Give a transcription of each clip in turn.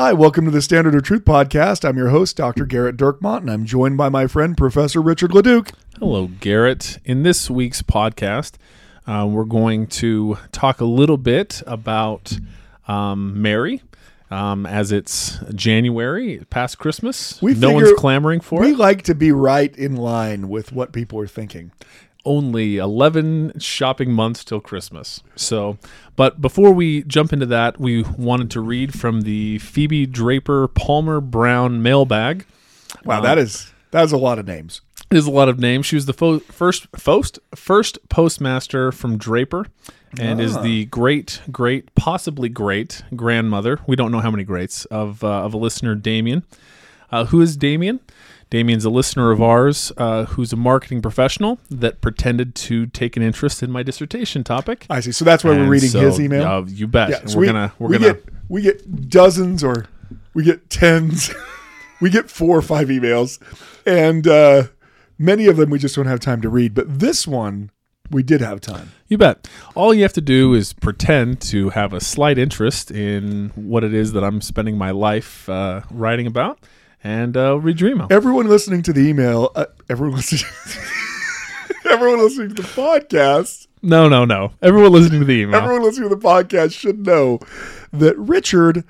Hi, welcome to the Standard of Truth podcast. I'm your host, Dr. Gerrit Dirkmaat, and I'm joined by my friend, Professor Richard Leduc. Hello, Garrett. In this week's podcast, uh, we're going to talk a little bit about um, Mary. Um, as it's January, past Christmas, We no one's clamoring for We it. like to be right in line with what people are thinking. Only 11 shopping months till Christmas. So, but before we jump into that, we wanted to read from the Phoebe Draper Palmer Brown mailbag. Wow, that is that is a lot of names. There's a lot of names. She was the fo- first first first postmaster from Draper, and is the great great possibly great grandmother. We don't know how many greats of uh, of a listener, Damien. Uh, who is Damien? Damien's a listener of ours uh, who's a marketing professional that pretended to take an interest in my dissertation topic. I see. So that's why we're reading so, his email. uh, you bet. Yeah, so we're we, gonna we're we gonna get we get dozens or we get tens. we get four or five emails, and uh, many of them we just don't have time to read. But this one we did have time. You bet. All you have to do is pretend to have a slight interest in what it is that I'm spending my life uh, writing about, and uh, read your. Everyone listening to the email, uh, everyone listening, everyone listening to the podcast. No, no, no. Everyone listening to the email. Everyone listening to the podcast should know that Richard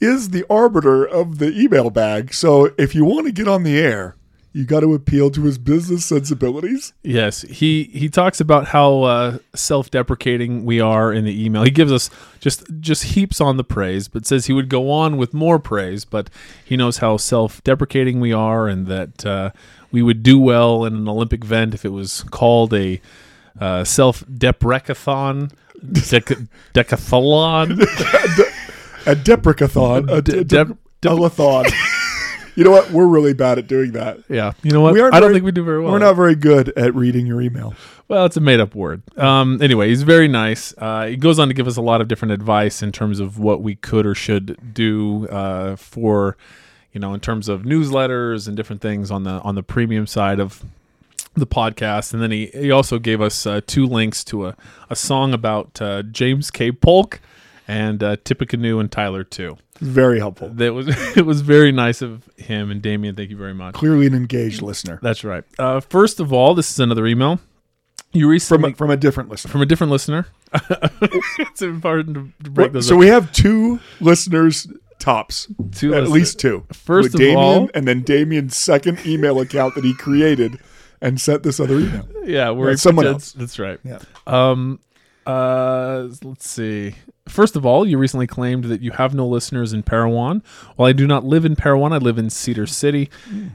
is the arbiter of the email bag. So if you want to get on the air, you got to appeal to his business sensibilities. Yes, he he talks about how uh, self-deprecating we are in the email. He gives us just just heaps on the praise, but says he would go on with more praise. But he knows how self-deprecating we are, and that uh, we would do well in an Olympic event if it was called a uh, self-deprecathon, dec- decathlon. A deprecathon, a, De- de- a you know what? We're really bad at doing that. yeah, you know what? We aren't I don't very- think we do very well. We're not very good at reading your email. Well, it's a made up word. Um, anyway, he's very nice. Uh, he goes on to give us a lot of different advice in terms of what we could or should do uh, for, you know, in terms of newsletters and different things on the on the premium side of the podcast. And then he, he also gave us uh, two links to a, a song about uh, James K. Polk and uh, Tippecanoe and Tyler too. Very helpful. That was it was very nice of him and Damien. Thank you very much. Clearly an engaged listener That's right. Uh, first of all, this is another email. You from recently a, from a different listener. from a different listener. it's important to, break those so up. we have two listeners tops. Two at listeners. least two. First With of Damien, all- and then Damien's second email account that he created and sent this other email. yeah, where he someone else. That's right. Yeah. Um. Uh. Let's see. First of all, you recently claimed that you have no listeners in Parowan. While I do not live in Parowan, I live in Cedar City,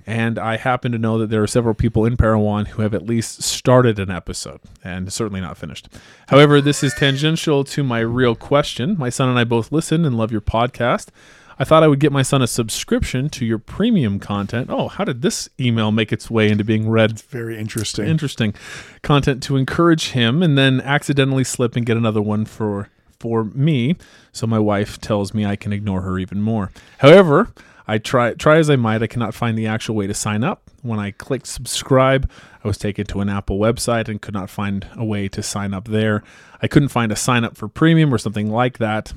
and I happen to know that there are several people in Parowan who have at least started an episode and certainly not finished. However, this is tangential to my real question. My son and I both listen and love your podcast. I thought I would get my son a subscription to your premium content. Oh, how did this email make its way into being read Very interesting. interesting content to encourage him and then accidentally slip and get another one for for me so my wife tells me I can ignore her even more. However, I try try as I might, I cannot find the actual way to sign up. When I clicked subscribe, I was taken to an Apple website and could not find a way to sign up there. I couldn't find a sign up for premium or something like that.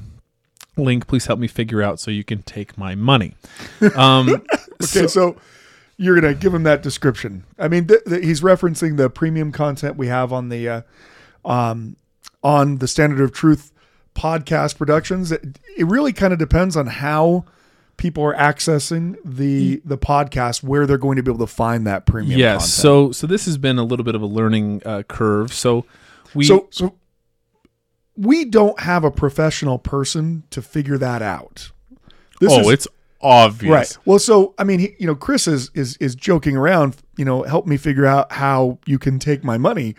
Link, please help me figure out so you can take my money. Um, okay, so, you're gonna give him that description. I mean, th- th- he's referencing the premium content we have on the uh, um, on the Standard of Truth podcast productions. It, it really kind of depends on how people are accessing the the podcast, where they're going to be able to find that premium. yes. content. So so this has been a little bit of a learning uh, curve. So we so so we don't have a professional person to figure that out. This oh, is, it's obvious. Right. Well, so I mean, he, you know, Chris is is is joking around. You know, help me figure out how you can take my money.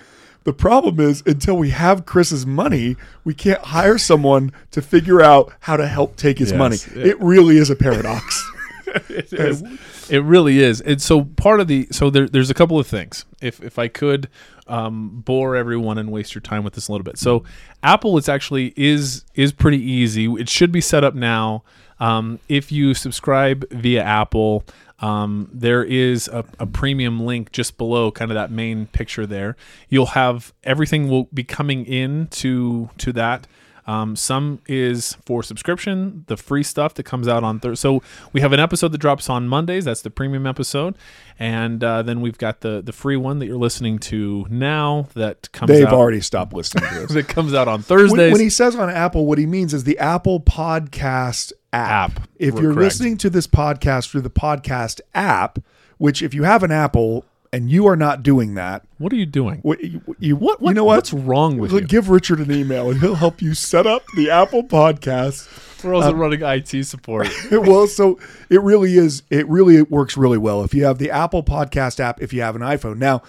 The problem is, until we have Chris's money, we can't hire someone to figure out how to help take his Yes. money. Yeah. It really is a paradox. it is. It really is. And so part of the so there, there's a couple of things. If if I could um, bore everyone and waste your time with this a little bit. So Apple it's actually is is pretty easy. It should be set up now. Um, if you subscribe via Apple, um, there is a, a premium link just below kind of that main picture there. You'll have everything will be coming in to to that. Um, some is for subscription, the free stuff that comes out on Thursday. So we have an episode that drops on Mondays. That's the premium episode, and uh, then we've got the the free one that you're listening to now that comes They've out. already stopped listening to that comes out on when, Thursdays. when he says on Apple, what he means is the Apple Podcast app. App. If you're correct. listening to this podcast through the podcast app, which if you have an Apple and you are not doing that, what are you doing? what you, you What, what you know what? What's wrong with you? Give Richard an email and he'll help you set up the Apple Podcast. We're also Um, running IT support. well, so it really is. It really works really well if you have the Apple Podcast app. If you have an iPhone, now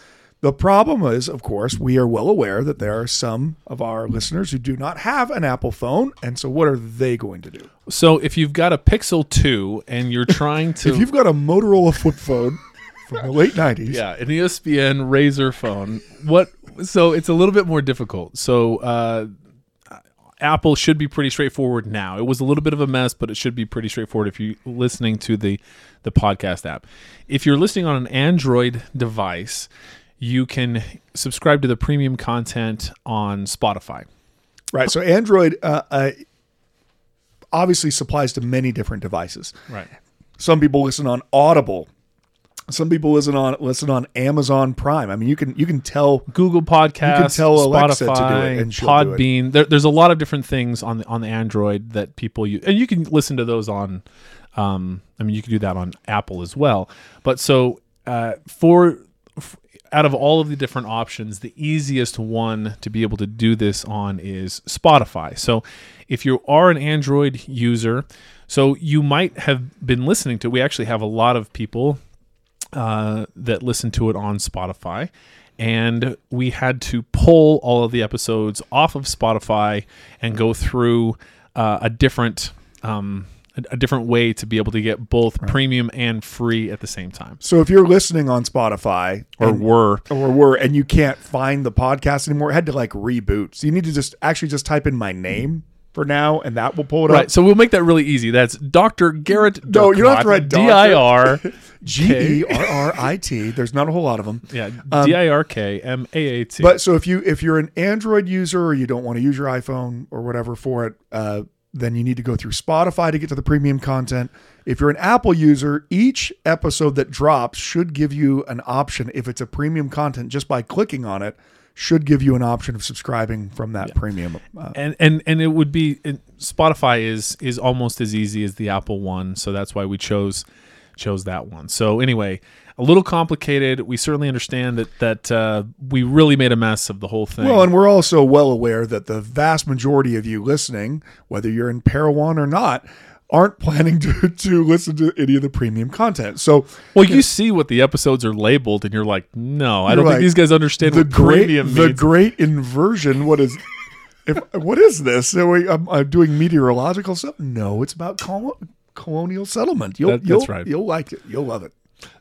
the problem is, of course, we are well aware that there are some of our listeners who do not have an Apple phone, and so what are they going to do? so if you've got a Pixel 2 and you're trying to If you've got a Motorola flip phone from the late '90s, Yeah, an ESPN Razor phone. What? So it's a little bit more difficult. So uh, Apple should be pretty straightforward now. It was a little bit of a mess, but it should be pretty straightforward if you're listening to the the podcast app. If you're listening on an Android device, you can subscribe to the premium content on Spotify. right. So Android uh, uh, obviously supplies to many different devices. Right. Some people listen on Audible. Some people listen on listen on Amazon Prime. I mean, you can you can tell Google Podcasts, tell Alexa to do it, Spotify, and she'll do it. Podbean. There, there's a lot of different things on the on the Android that people use, and you can listen to those on. Um, I mean, you can do that on Apple as well. But so uh, for out of all of the different options, the easiest one to be able to do this on is Spotify. So if you are an Android user, so you might have been listening to. We actually have a lot of people uh, that listen to it on Spotify. And we had to pull all of the episodes off of Spotify and go through uh, a different um, a, a different way to be able to get both premium and free at the same time. So if you're listening on Spotify Or and- were or were and you can't find the podcast anymore, it had to like reboot. So you need to just actually just type in my name for now, and that will pull it right. up. So we'll make that really easy. That's Dr. Gerrit. No, you don't have to write D I R. G E R R I T. There's not a whole lot of them. Yeah, D I R K M A A T. Um, But so if you if you're an Android user or you don't want to use your iPhone or whatever for it, uh, then you need to go through Spotify to get to the premium content. If you're an Apple user, each episode that drops should give you an option. If it's a premium content, just by clicking on it, should give you an option of subscribing from that premium. Uh, and and and it would be it, Spotify is is almost as easy as the Apple one, so that's why we chose chose that one. So anyway, a little complicated. We certainly understand that that uh, we really made a mess of the whole thing. Well, and we're also well aware that the vast majority of you listening, whether you're in Parowan or not, aren't planning to, to listen to any of the premium content. So well, you see what the episodes are labeled, and you're like, no, I don't like, think these guys understand the what great premium the means. great inversion. What is if what is this? So we, I'm, I'm doing meteorological stuff. No, it's about col- colonial settlement. You'll, That- that's you'll, right. You'll like it. You'll love it.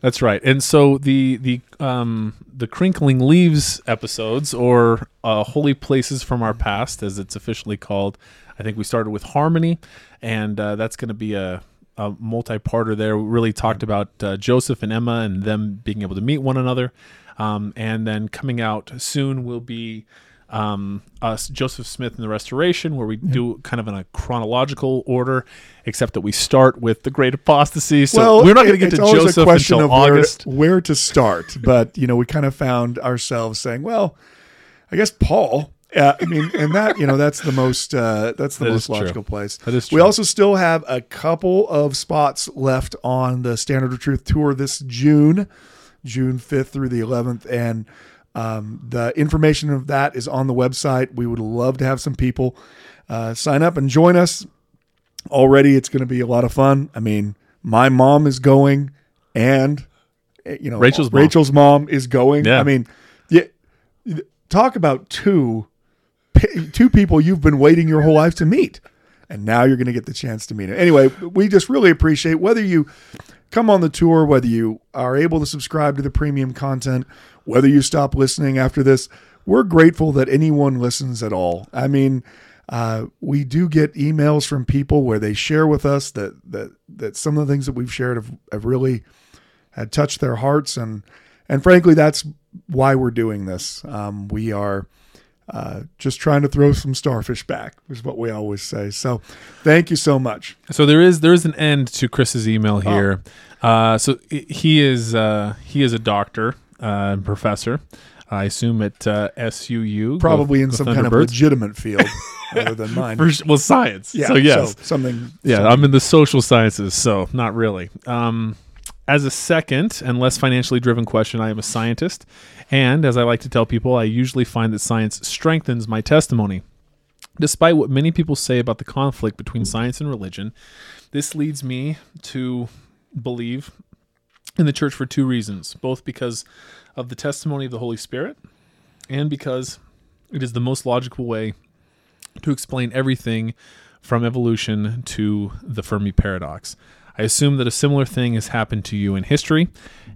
That's right. And so the the um the crinkling leaves episodes or uh, holy places from our past, as it's officially called. I think we started with harmony, and uh, that's going to be a a multi-parter there. We really talked about uh, Joseph and Emma and them being able to meet one another, um, and then coming out soon will be um, us Joseph Smith and the Restoration, where we do kind of in a chronological order, except that we start with the Great Apostasy. So we're not going to get to Joseph a question until of where, August. where to start. but you know, we kind of found ourselves saying, well, I guess Paul. Uh, I mean, and that you know, that's the most uh, that's the That most is true. logical place. That is We also still have a couple of spots left on the Standard of Truth tour this June, June fifth through the eleventh, and um, the information of that is on the website. We would love to have some people uh, sign up and join us. Already, it's going to be a lot of fun. I mean, my mom is going, and eh, you know Rachel's mom. Rachel's mom is going. Yeah. I mean, yeah, talk about two two people you've been waiting your whole life to meet, and now you're going to get the chance to meet them. Anyway, we just really appreciate whether you come on the tour, whether you are able to subscribe to the premium content, whether you stop listening after this. We're grateful that anyone listens at all. I mean, uh, we do get emails from people where they share with us that that that some of the things that we've shared have, have really had touched their hearts, and and frankly, that's why we're doing this. Um, we are uh, just trying to throw some starfish back, is what we always say. So, thank you so much. So there is there is an end to Chris's email here. Uh, so he is uh, he is a doctor uh, and professor. I assume at uh, SUU, go- Probably in go some kind of legitimate field other than mine. For, well, science. yeah, so yes, something. yeah. I'm in the social sciences, so not really. Um, as a second and less financially driven question, I am a scientist, and as I like to tell people, I usually find that science strengthens my testimony. Despite what many people say about the conflict between science and religion, this leads me to believe in the church for two reasons both because of the testimony of the Holy Spirit and because it is the most logical way to explain everything from evolution to the Fermi paradox. I assume that a similar thing has happened to you in history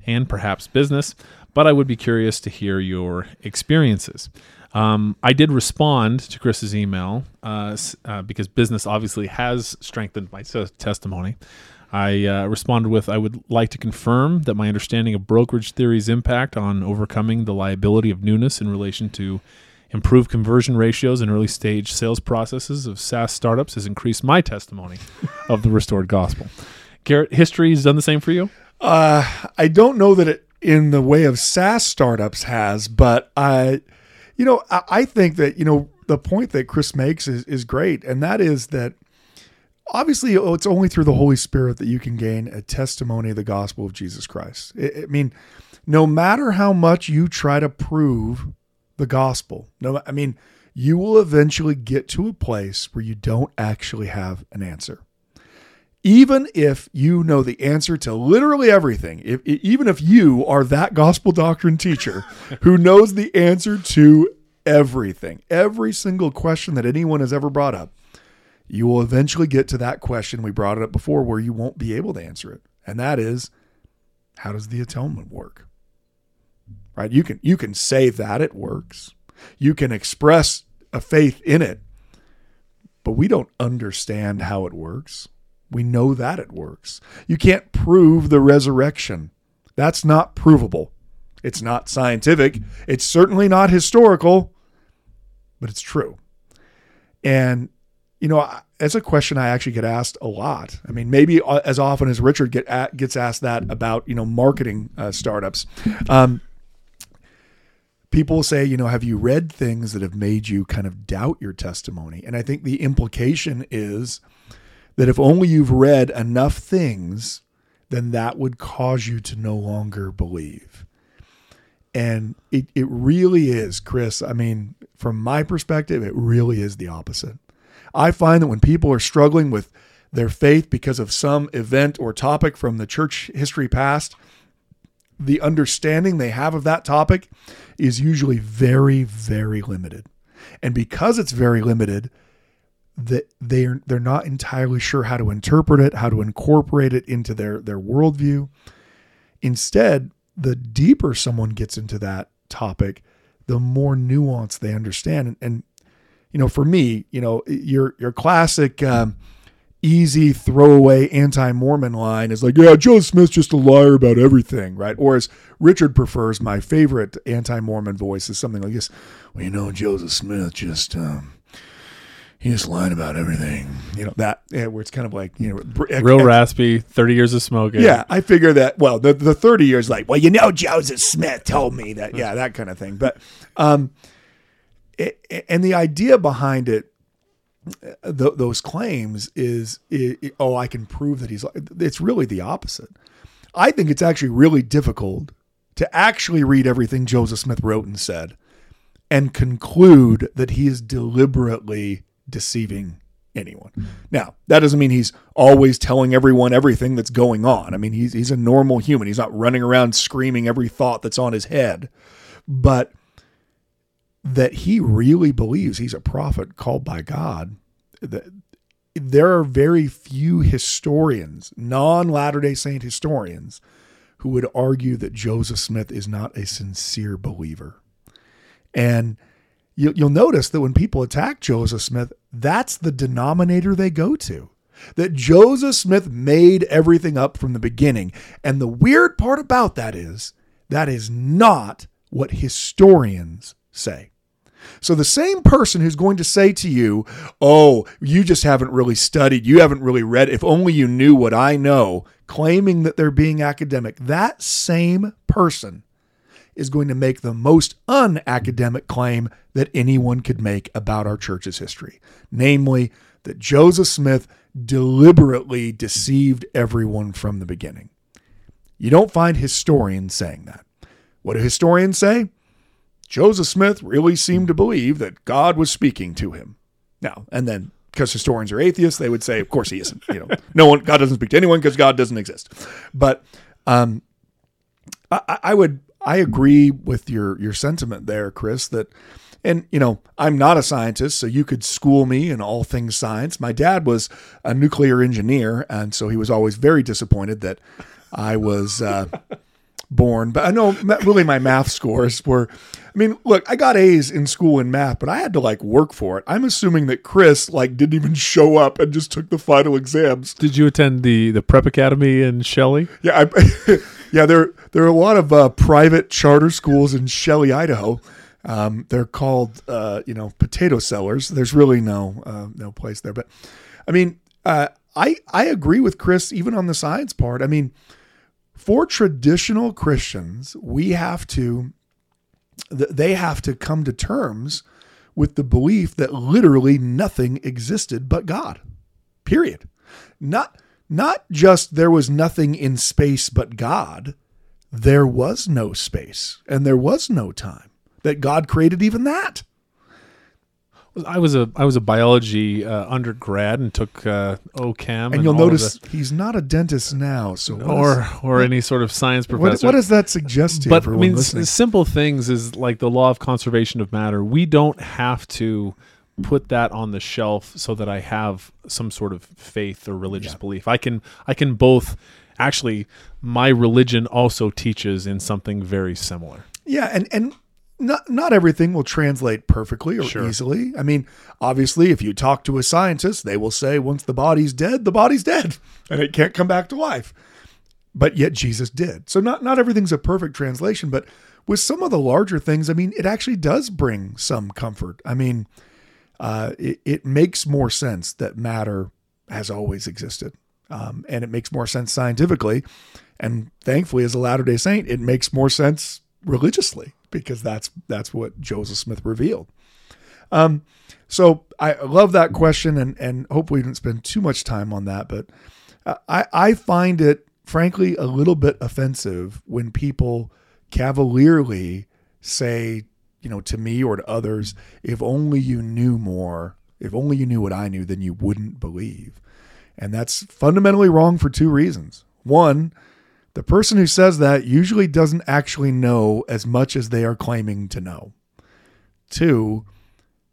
and perhaps business, but I would be curious to hear your experiences. Um, I did respond to Chris's email uh, uh, because business obviously has strengthened my te- testimony. I uh, responded with I would like to confirm that my understanding of brokerage theory's impact on overcoming the liability of newness in relation to improved conversion ratios and early stage sales processes of SaaS startups has increased my testimony of the restored gospel. Gerrit, history has done the same for you? Uh, I don't know that it in the way of SaaS startups has, but I, you know, I, I think that you know the point that Chris makes is is great, and that is that obviously oh, it's only through the Holy Spirit that you can gain a testimony of the gospel of Jesus Christ. I, I mean, no matter how much you try to prove the gospel, no, I mean, you will eventually get to a place where you don't actually have an answer even if you know the answer to literally everything, if, even if you are that gospel doctrine teacher who knows the answer to everything, every single question that anyone has ever brought up, you will eventually get to that question. We brought it up before where you won't be able to answer it. And that is, how does the atonement work? Right? You can you can say that it works. You can express a faith in it, but we don't understand how it works. We know that it works. You can't prove the resurrection. That's not provable. It's not scientific. It's certainly not historical, but it's true. And you know, that's a question I actually get asked a lot. I mean, maybe uh, as often as Richard get at, gets asked that about you know marketing uh, startups. Um, people say, you know, have you read things that have made you kind of doubt your testimony? And I think the implication is that if only you've read enough things, then that would cause you to no longer believe. And it, it really is, Chris. I mean, from my perspective, it really is the opposite. I find that when people are struggling with their faith because of some event or topic from the church history past, the understanding they have of that topic is usually very, very limited. And because it's very limited, that they're they're not entirely sure how to interpret it, how to incorporate it into their their worldview. Instead, the deeper someone gets into that topic, the more nuance they understand. And, and you know, for me, you know, your your classic um, easy throwaway anti-Mormon line is like, yeah, Joe Smith's just a liar about everything, right? Or as Richard prefers, my favorite anti-Mormon voice is something like this: Well, you know, Joseph Smith just. Um, he just lied about everything, you know that yeah, where it's kind of like you know br- Real raspy, 30 years of smoking. yeah, I figure that. Well, the the thirty years, like, well, you know, Joseph Smith told me that. Yeah, that kind of thing. But, um, it, and the idea behind it, uh, th- those claims is, i i- oh, I can prove that he's. It's really the opposite. I think it's actually really difficult to actually read everything Joseph Smith wrote and said, and conclude that he is deliberately deceiving anyone. Now, that doesn't mean he's always telling everyone everything that's going on. I mean, he's he's a normal human. He's not running around screaming every thought that's on his head. But that he really believes he's a prophet called by God. That there are very few historians, non Latter day Saint historians, who would argue that Joseph Smith is not a sincere believer. And you, will notice that when people attack Joseph Smith, that's the denominator they go to. That Joseph Smith made everything up from the beginning. And the weird part about that is that is not what historians say. So the same person who's going to say to you, "Oh, you just haven't really studied, you haven't really read, if only you knew what I know," claiming that they're being academic, that same person is going to make the most unacademic claim that anyone could make about our church's history, namely that Joseph Smith deliberately deceived everyone from the beginning. You don't find historians saying that. What do historians say? Joseph Smith really seemed to believe that God was speaking to him. Now, and then because historians are atheists, they would say, of course he isn't. You know, no one, God doesn't speak to anyone because God doesn't exist. But um, I, I would, I agree with your your sentiment there, Chris. That, and you know, I'm not a scientist, so you could school me in all things science. My dad was a nuclear engineer, and so he was always very disappointed that I was. Uh, born. But I know really my math scores were. I mean, look, I got A's in school in math, but I had to like work for it. I'm assuming that Chris like didn't even show up and just took the final exams. Did you attend the the prep academy in Shelley? Yeah, I, yeah. There there are a lot of uh, private charter schools in Shelley, Idaho. Um, they're called uh, you know potato cellars. There's really no uh, no place there, but I mean, uh, I I agree with Chris even on the science part. I mean for traditional Christians, we have to they have to come to terms with the belief that literally nothing existed but God. Period. Not not just there was nothing in space but God. There was no space and there was no time. That God created even that. I was a I was a biology uh, undergrad and took uh, OChem, and, and you'll notice the, he's not a dentist now, so or is, or any sort of science professor. What, what does that suggest to but, I mean, simple things is like the law of conservation of matter. We don't have to put that on the shelf so that I have some sort of faith or religious yeah. belief. I can I can both actually my religion also teaches in something very similar. Yeah, and and not not everything will translate perfectly or sure. easily. I mean, obviously, if you talk to a scientist, they will say once the body's dead, the body's dead, and it can't come back to life. But yet Jesus did. So not not everything's a perfect translation, but with some of the larger things, I mean, it actually does bring some comfort. I mean, uh, it, it makes more sense that matter has always existed, um, and it makes more sense scientifically. And thankfully, as a Latter Day Saint, it makes more sense religiously because that's that's what Joseph Smith revealed. Um, so I love that question, and and hopefully we didn't spend too much time on that, but I I find it frankly a little bit offensive when people cavalierly say you know to me or to others if only you knew more if only you knew what i knew then you wouldn't believe and that's fundamentally wrong for two reasons one the person who says that usually doesn't actually know as much as they are claiming to know. Two,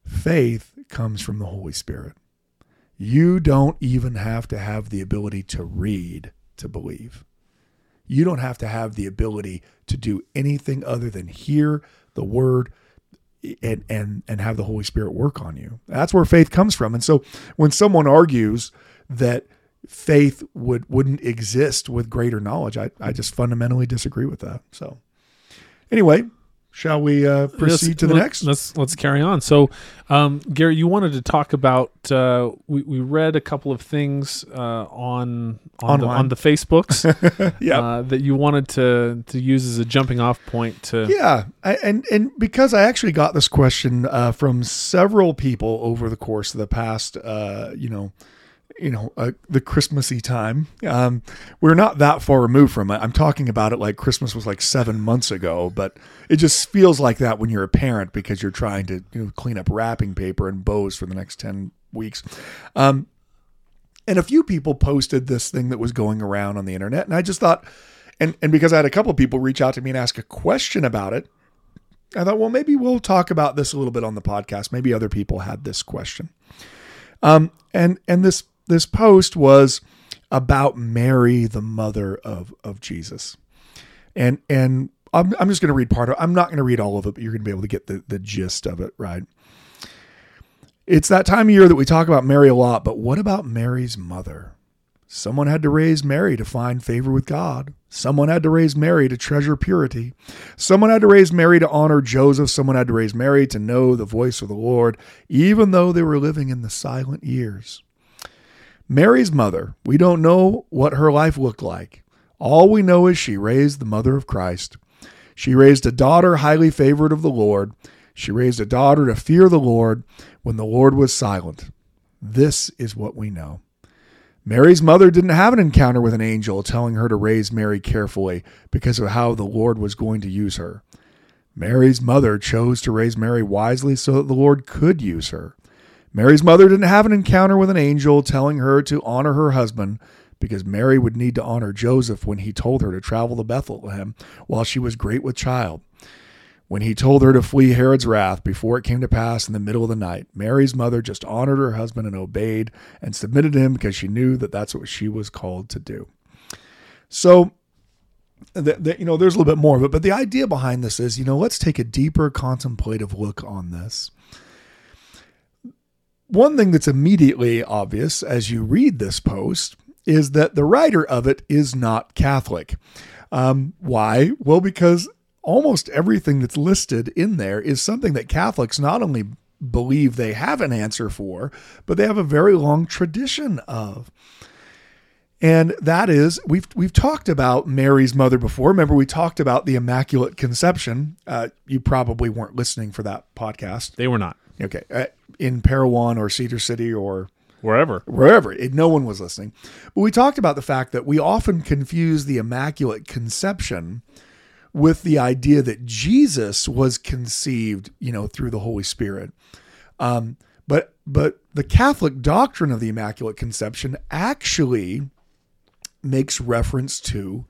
faith comes from the Holy Spirit. You don't even have to have the ability to read to believe. You don't have to have the ability to do anything other than hear the word and and and have the Holy Spirit work on you. That's where faith comes from. And so when someone argues that faith would wouldn't exist with greater knowledge. I, I just fundamentally disagree with that. So anyway, shall we uh, proceed let's, to the let, next? Let's let's carry on. So, um, Gary, you wanted to talk about. Uh, we we read a couple of things uh, on on the, on the Facebooks. yeah, uh, that you wanted to to use as a jumping off point to. Yeah, I, and and because I actually got this question uh, from several people over the course of the past, uh, you know you know, uh, the Christmassy time. Um, we're not that far removed from it. I'm talking about it like Christmas was like seven months ago, but it just feels like that when you're a parent because you're trying to you know, clean up wrapping paper and bows for the next 10 weeks. Um, and a few people posted this thing that was going around on the internet, and I just thought, and and because I had a couple people reach out to me and ask a question about it, I thought, well, maybe we'll talk about this a little bit on the podcast. Maybe other people had this question. Um, and and this this post was about Mary, the mother of of Jesus, and and I'm I'm just going to read part of. it. I'm not going to read all of it, but you're going to be able to get the the gist of it, right? It's that time of year that we talk about Mary a lot, but what about Mary's mother? Someone had to raise Mary to find favor with God. Someone had to raise Mary to treasure purity. Someone had to raise Mary to honor Joseph. Someone had to raise Mary to know the voice of the Lord, even though they were living in the silent years. Mary's mother, we don't know what her life looked like. All we know is she raised the mother of Christ. She raised a daughter highly favored of the Lord. She raised a daughter to fear the Lord when the Lord was silent. This is what we know. Mary's mother didn't have an encounter with an angel telling her to raise Mary carefully because of how the Lord was going to use her. Mary's mother chose to raise Mary wisely so that the Lord could use her. Mary's mother didn't have an encounter with an angel telling her to honor her husband because Mary would need to honor Joseph when he told her to travel to Bethlehem while she was great with child. When he told her to flee Herod's wrath before it came to pass in the middle of the night, Mary's mother just honored her husband and obeyed and submitted to him because she knew that that's what she was called to do. So, the, the, you know, there's a little bit more of it, but the idea behind this is, you know, let's take a deeper contemplative look on this. One thing that's immediately obvious as you read this post is that the writer of it is not Catholic. Um, why? Well, because almost everything that's listed in there is something that Catholics not only believe they have an answer for, but they have a very long tradition of. And that is, we've we've talked about Mary's mother before. Remember, we talked about the Immaculate Conception. Uh, you probably weren't listening for that podcast. They were not. Okay, uh, in Parowan or Cedar City or Wherever. wherever. It, no one was listening. But we talked about the fact that we often confuse the Immaculate Conception with the idea that Jesus was conceived, you know, through the Holy Spirit. Um, but but the Catholic doctrine of the Immaculate Conception actually makes reference to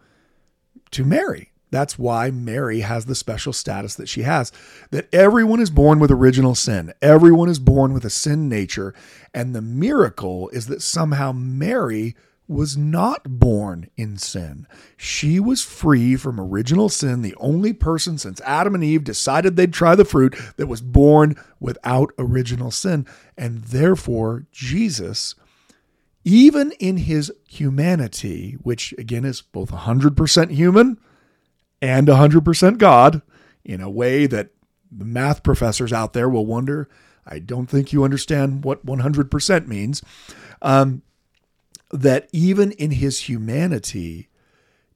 to Mary. That's why Mary has the special status that she has. That everyone is born with original sin. Everyone is born with a sin nature. And the miracle is that somehow Mary was not born in sin. She was free from original sin, the only person since Adam and Eve decided they'd try the fruit that was born without original sin. And therefore, Jesus, even in his humanity, which again is both 100% human and 100% God, in a way that the math professors out there will wonder. I don't think you understand what 100% means. Um, that even in his humanity,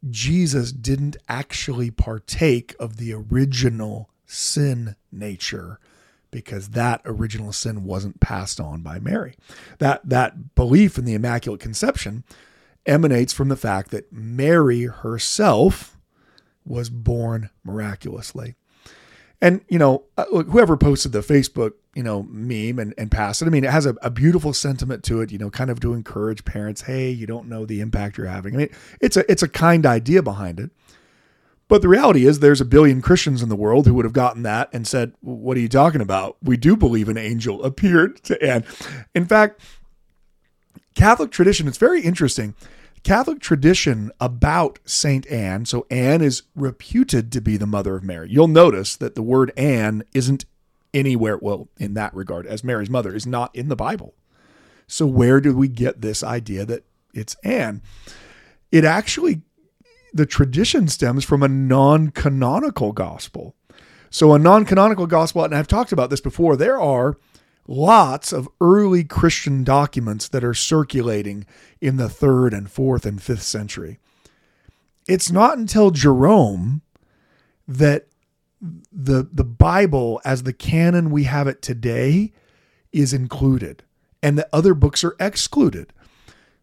Jesus didn't actually partake of the original sin nature because that original sin wasn't passed on by Mary. That that belief in the immaculate conception emanates from the fact that Mary herself was born miraculously. And you know, uh, whoever posted the Facebook, you know, meme and, and passed it, I mean, it has a, a beautiful sentiment to it, you know, kind of to encourage parents, hey, you don't know the impact you're having. I mean, it's a it's a kind idea behind it. But the reality is there's a billion Christians in the world who would have gotten that and said, What are you talking about? We do believe an angel appeared to Anne. In fact, Catholic tradition, it's very interesting. Catholic tradition about Saint Anne, so Anne is reputed to be the mother of Mary. You'll notice that the word Anne isn't anywhere, well, in that regard, as Mary's mother, is not in the Bible. So where do we get this idea that it's Anne? It actually, the tradition stems from a non canonical gospel. So, a non canonical gospel, and I've talked about this before, there are lots of early Christian documents that are circulating in the third and fourth and fifth century. It's not until Jerome that the the Bible as the canon we have it today is included and the other books are excluded.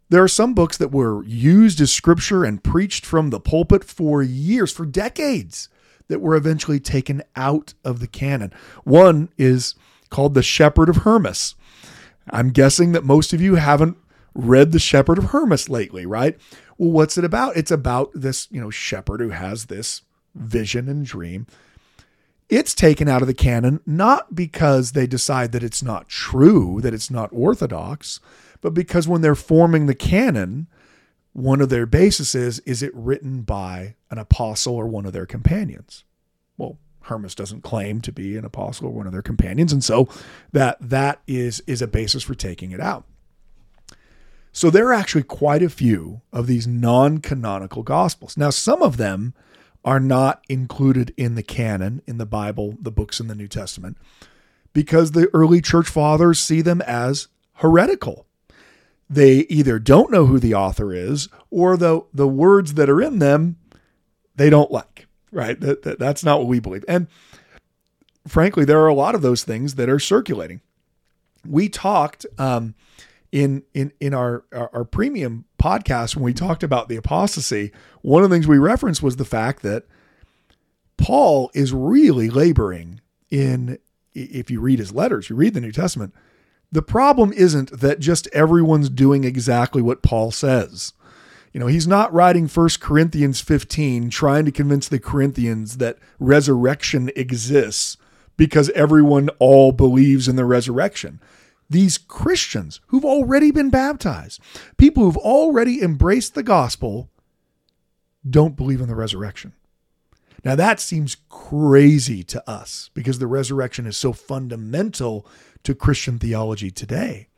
There are some books that were used as scripture and preached from the pulpit for years, for decades, that were eventually taken out of the canon. One is called The Shepherd of Hermas. I'm guessing that most of you haven't read The Shepherd of Hermas lately, right? Well, what's it about? It's about this, you know, shepherd who has this vision and dream. It's taken out of the canon not because they decide that it's not true, that it's not orthodox, but because when they're forming the canon, one of their bases is is it written by an apostle or one of their companions? Well, Hermas doesn't claim to be an apostle or one of their companions, and so that that is is a basis for taking it out. So there are actually quite a few of these non-canonical gospels. Now, some of them are not included in the canon in the Bible, the books in the New Testament, because the early church fathers see them as heretical they either don't know who the author is or the the words that are in them they don't like right? That, that, that's not what we believe. And frankly there are a lot of those things that are circulating. We talked um, in in in our, our, our premium podcast when we talked about the apostasy one of the things we referenced was the fact that paul is really laboring in if you read his letters you read the new testament the problem isn't that just everyone's doing exactly what Paul says. You know, he's not writing 1 Corinthians 15 trying to convince the Corinthians that resurrection exists because everyone all believes in the resurrection. These Christians who've already been baptized, people who've already embraced the gospel, don't believe in the resurrection. Now, that seems crazy to us because the resurrection is so fundamental to Christian theology today.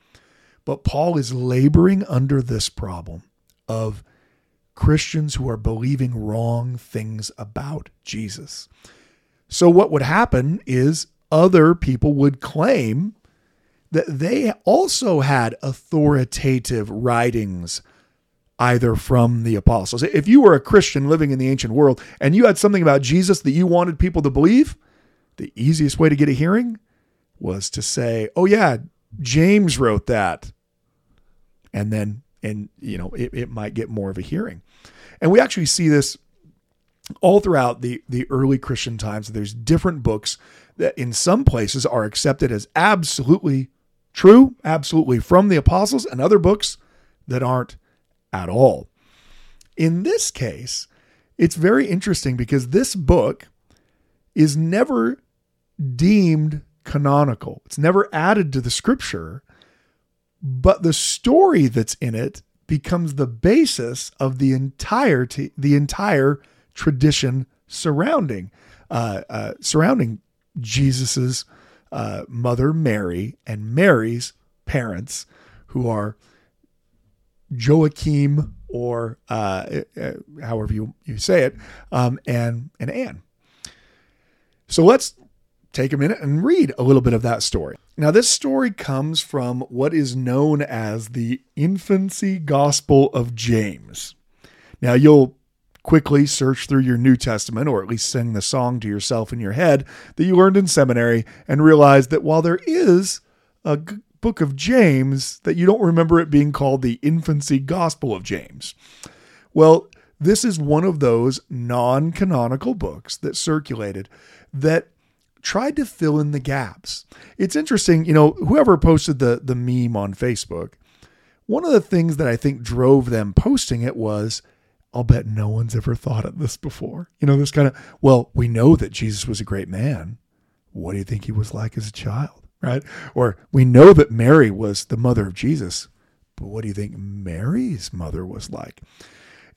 But Paul is laboring under this problem of Christians who are believing wrong things about Jesus. So, what would happen is other people would claim that they also had authoritative writings either from the apostles. If you were a Christian living in the ancient world and you had something about Jesus that you wanted people to believe, the easiest way to get a hearing was to say, oh, yeah, James wrote that. And then, and, you know, it, it might get more of a hearing. And we actually see this all throughout the, the early Christian times. There's different books that in some places are accepted as absolutely true, absolutely from the apostles, and other books that aren't at all. In this case, it's very interesting because this book is never deemed canonical. It's never added to the scripture, but the story that's in it becomes the basis of the entire the entire tradition surrounding uh, uh, surrounding Jesus's uh, mother Mary and Mary's parents, who are Joachim or uh, uh, however you, you say it, um, and and Anne. So let's take a minute and read a little bit of that story. Now, this story comes from what is known as the Infancy Gospel of James. Now, you'll quickly search through your New Testament, or at least sing the song to yourself in your head that you learned in seminary, and realize that while there is a g- book of James, that you don't remember it being called the Infancy Gospel of James. Well, this is one of those non canonical books that circulated that tried to fill in the gaps. It's interesting, you know, whoever posted the the meme on Facebook, one of the things that I think drove them posting it was I'll bet no one's ever thought of this before. You know, this kind of, well, we know that Jesus was a great man. What do you think he was like as a child? Right? Or we know that Mary was the mother of Jesus, but what do you think Mary's mother was like?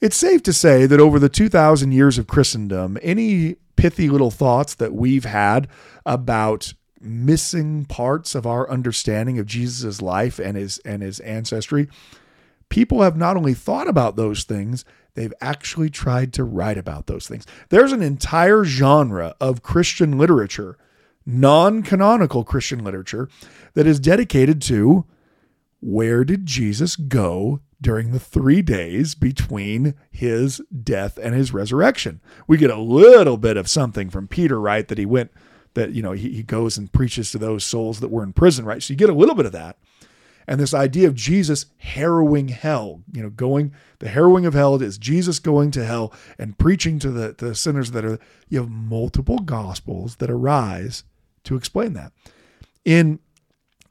It's safe to say that over the 2,000 years of Christendom, any pithy little thoughts that we've had about missing parts of our understanding of Jesus' life and his and his ancestry, people have not only thought about those things, they've actually tried to write about those things. There's an entire genre of Christian literature, non-canonical Christian literature that is dedicated to where did Jesus go during the three days between his death and his resurrection. We get a little bit of something from Peter, right? That he went, that, you know, he, he goes and preaches to those souls that were in prison, right? So you get a little bit of that. And this idea of Jesus harrowing hell, you know, going, the harrowing of hell is Jesus going to hell and preaching to the, the sinners that are, you have multiple gospels that arise to explain that. In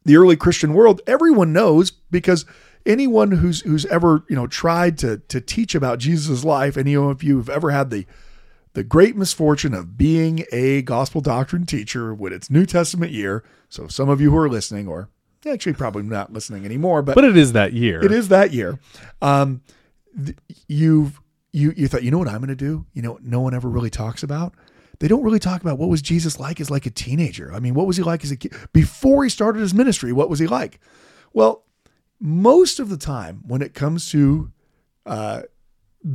the early Christian world, everyone knows because anyone who's who's ever you know tried to to teach about Jesus' life, any of you have ever had the the great misfortune of being a gospel doctrine teacher when it's New Testament year. So some of you who are listening, or actually probably not listening anymore, but But it is that year. it is that year. Um, th- you've you you thought you know what I'm going to do? You know no one ever really talks about. They don't really talk about what was Jesus like as like a teenager. I mean, what was he like as a kid before he started his ministry? What was he like? Well, most of the time when it comes to uh,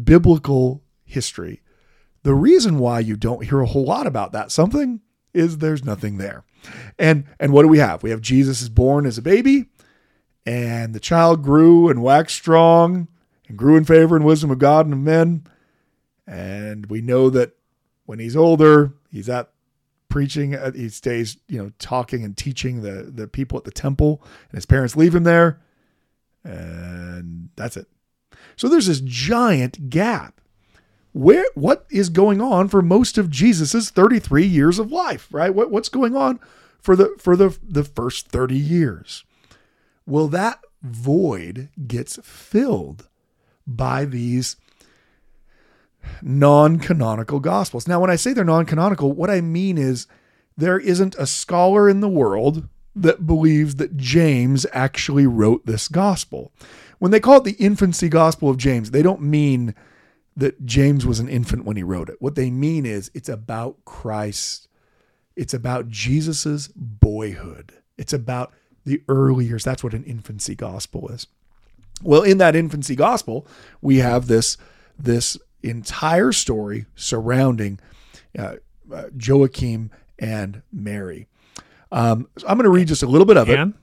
biblical history, the reason why you don't hear a whole lot about that something is there's nothing there. And and what do we have? We have Jesus is born as a baby, and the child grew and waxed strong and grew in favor and wisdom of God and of men. And we know that when he's older, he's at preaching. uh, He stays, you know, talking and teaching the the people at the temple, and his parents leave him there, and that's it. So there's this giant gap. Where what is going on for most of Jesus's 33 years of life, right? What what's going on for the for the the first 30 years? Well, that void gets filled by these non canonical gospels. Now, when I say they're non canonical, what I mean is there isn't a scholar in the world that believes that James actually wrote this gospel. When they call it the infancy gospel of James, they don't mean that James was an infant when he wrote it. What they mean is it's about Christ. It's about Jesus's boyhood. It's about the early years. That's what an infancy gospel is. Well, in that infancy gospel, we have this this entire story surrounding uh, uh, Joachim and Mary. Um, so I'm going to read just a little bit of it. Anne?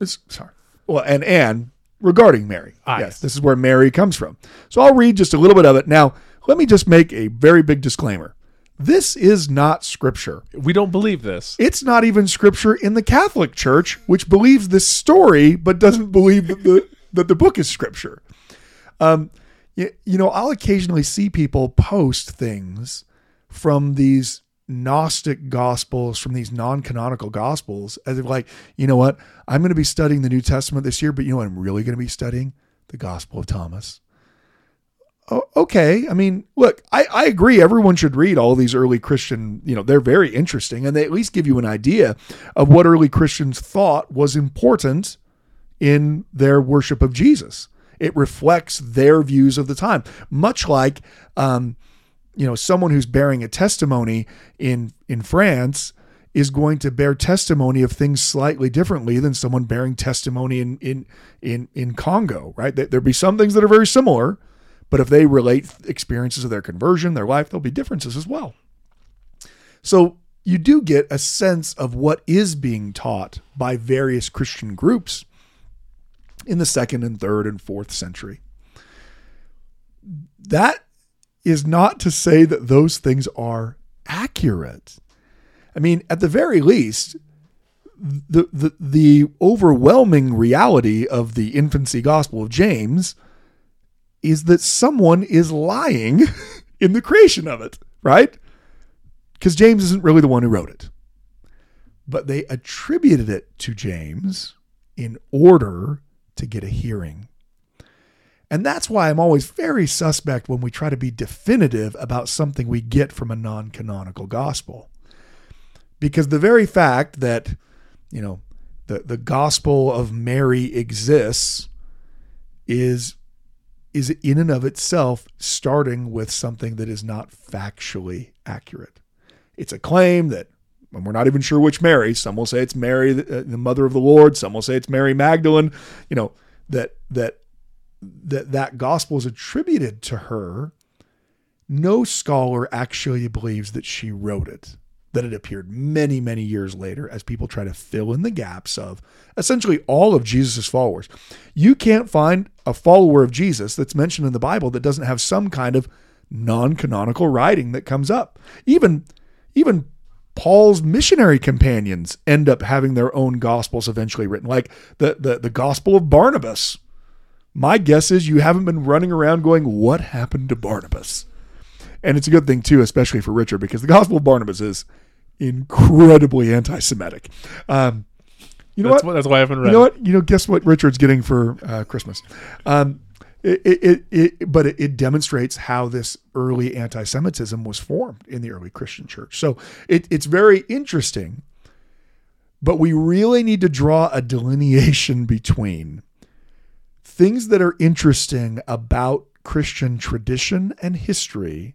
It's, sorry. Well, and Anne regarding Mary. Ah, yes, yes. this is where Mary comes from. So I'll read just a little bit of it. Now, let me just make a very big disclaimer. This is not scripture. We don't believe this. It's not even scripture in the Catholic Church, which believes this story but doesn't believe that the that the book is scripture. Um, you, you know, I'll occasionally see people post things from these Gnostic gospels, from these non-canonical gospels, as if like, you know what, I'm going to be studying the New Testament this year, but you know what, I'm really going to be studying the Gospel of Thomas. Oh, okay. I mean, look, I, I agree. Everyone should read all these early Christian, you know, they're very interesting and they at least give you an idea of what early Christians thought was important in their worship of Jesus. It reflects their views of the time, much like, um, you know, someone who's bearing a testimony in in France is going to bear testimony of things slightly differently than someone bearing testimony in in in in Congo, right? There- There'll be some things that are very similar, but if they relate experiences of their conversion, their life, there'll be differences as well. So you do get a sense of what is being taught by various Christian groups in the second and third and fourth century. That is not to say that those things are accurate. I mean, at the very least, the, the the overwhelming reality of the infancy gospel of James is that someone is lying in the creation of it, right? Because James isn't really the one who wrote it. But they attributed it to James in order to get a hearing. And that's why I'm always very suspect when we try to be definitive about something we get from a non canonical gospel. Because the very fact that, you know, the, the gospel of Mary exists is is in and of itself starting with something that is not factually accurate. It's a claim that and we're not even sure which Mary. Some will say it's Mary, the, uh, the mother of the Lord. Some will say it's Mary Magdalene. You know that that that that gospel is attributed to her. No scholar actually believes that she wrote it. That it appeared many many years later as people try to fill in the gaps of essentially all of Jesus' followers. You can't find a follower of Jesus that's mentioned in the Bible that doesn't have some kind of non-canonical writing that comes up. Even even Paul's missionary companions end up having their own gospels eventually written, like the, the, the Gospel of Barnabas. My guess is you haven't been running around going, What happened to Barnabas? And it's a good thing, too, especially for Richard, because the Gospel of Barnabas is incredibly anti Semitic. Um, You know that's what? That's why I haven't read. You know what? You know, guess what Richard's getting for uh, Christmas? Um, it, it, it, it, but it, it demonstrates how this early anti-Semitism was formed in the early Christian church. So it, it's very interesting, but we really need to draw a delineation between things that are interesting about Christian tradition and history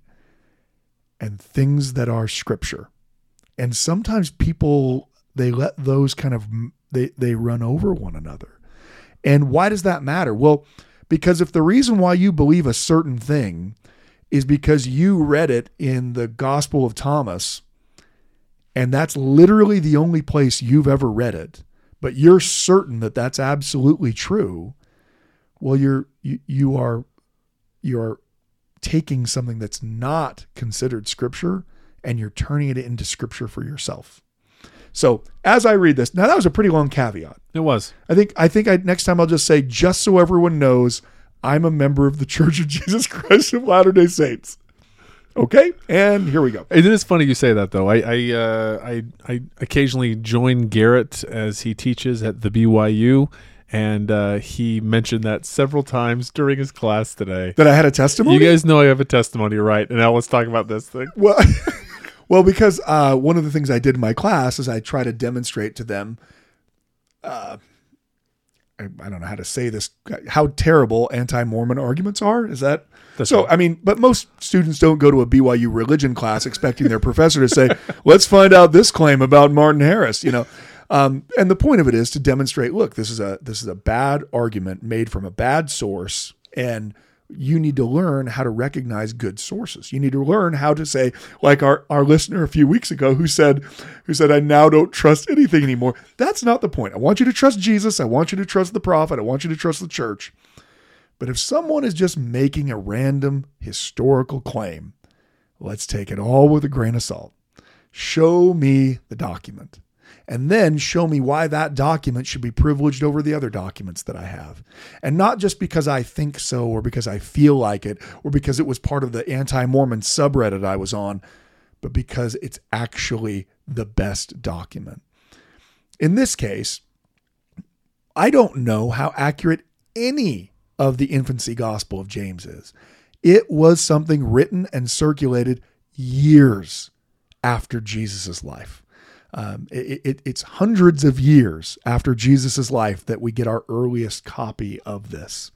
and things that are scripture. And sometimes people they let those kind of they they run over one another. And why does that matter? Well, because if the reason why you believe a certain thing is because you read it in the Gospel of Thomas and that's literally the only place you've ever read it, but you're certain that that's absolutely true, well you're you, you are you're taking something that's not considered scripture and you're turning it into scripture for yourself. So as I read this, now that was a pretty long caveat. It was. I think I think I next time I'll just say just so everyone knows I'm a member of the Church of Jesus Christ of Latter Day Saints. Okay, and here we go. It is funny you say that though. I I, uh, I I occasionally join Gerrit as he teaches at the BYU, and uh, he mentioned that several times during his class today. That I had a testimony. You guys know I have a testimony, right? And now let's talk about this thing. Well, well, because uh, one of the things I did in my class is I try to demonstrate to them. Uh, I, I don't know how to say this. How terrible anti-Mormon arguments are. Is that That's so? right. I mean, but most students don't go to a BYU religion class expecting their professor to say, "Let's find out this claim about Martin Harris." You know. Um, and the point of it is to demonstrate, look, this is a this is a bad argument made from a bad source, and you need to learn how to recognize good sources. You need to learn how to say, like our, our listener a few weeks ago who said, who said, I now don't trust anything anymore. That's not the point. I want you to trust Jesus. I want you to trust the prophet. I want you to trust the church. But if someone is just making a random historical claim, let's take it all with a grain of salt. Show me the document and then show me why that document should be privileged over the other documents that I have. And not just because I think so or because I feel like it or because it was part of the anti Mormon subreddit I was on, but because it's actually the best document. In this case, I don't know how accurate any of the infancy gospel of James is. It was something written and circulated years after Jesus' life. Um, it, it, it's hundreds of years after Jesus' life that we get our earliest copy of this.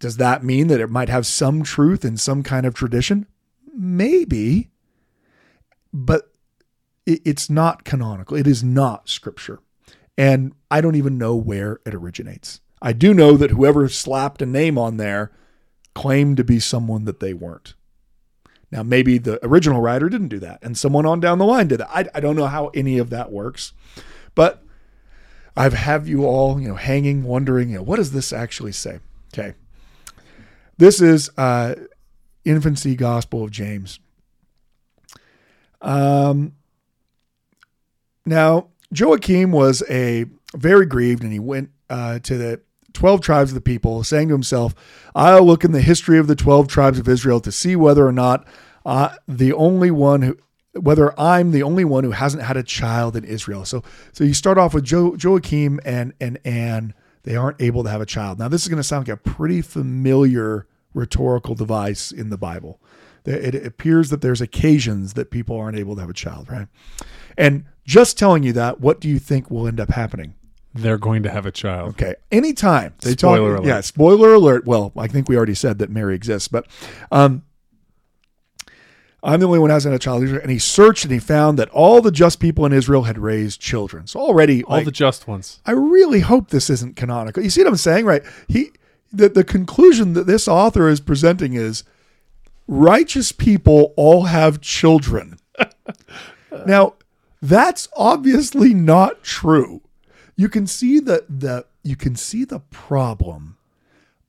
Does that mean that it might have some truth in some kind of tradition? Maybe, but it, it's not canonical. It is not scripture. And I don't even know where it originates. I do know that whoever slapped a name on there claimed to be someone that they weren't. Now, maybe the original writer didn't do that, and someone on down the line did that. I, I don't know how any of that works, but I've have you all, you know, hanging, wondering, you know, what does this actually say? Okay, this is uh, infancy gospel of James. Um, now Joachim was a very grieved, and he went uh, to the 12 tribes of the people, saying to himself, I'll look in the history of the 12 tribes of Israel to see whether or not uh, the only one who, whether I'm the only one who hasn't had a child in Israel. So, so you start off with jo- Joachim and, and Anne. They aren't able to have a child. Now, this is going to sound like a pretty familiar rhetorical device in the Bible. It appears that there's occasions that people aren't able to have a child, right? And just telling you that, what do you think will end up happening? They're going to have a child. Okay. Anytime they Spoiler talk, alert. yeah, spoiler alert. Well, I think we already said that Mary exists, but um, I'm the only one who hasn't had a child. And he searched and he found that all the just people in Israel had raised children. So already, All like, the just ones. I really hope this isn't canonical. You see what I'm saying, right? He, the the conclusion that this author is presenting is righteous people all have children. now, that's obviously not true. You can see the the you can see the problem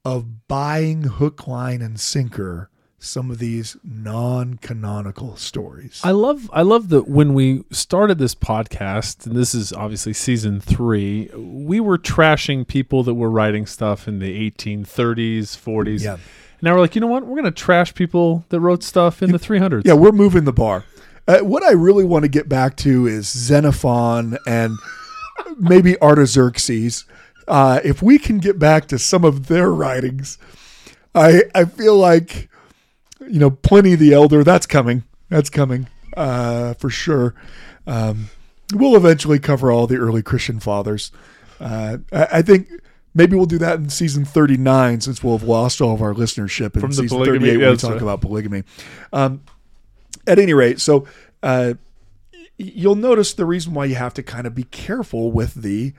of buying hook, line, and sinker some of these non-canonical stories. I love I love that when we started this podcast, and this is obviously season three, we were trashing people that were writing stuff in the 1830s, 40s. Yeah. And now we're like, you know what? We're going to trash people that wrote stuff in the 300s. Yeah, we're moving the bar. Uh, what I really want to get back to is Xenophon and maybe Artaxerxes. Uh, if we can get back to some of their writings, I I feel like you know Pliny the Elder. That's coming. That's coming uh, for sure. Um, we'll eventually cover all the early Christian fathers. Uh, I, I think maybe we'll do that in season 39 since we'll have lost all of our listenership in From season polygamy, 38 when we talk right. about polygamy. Um, at any rate, so uh, you'll notice the reason why you have to kind of be careful with the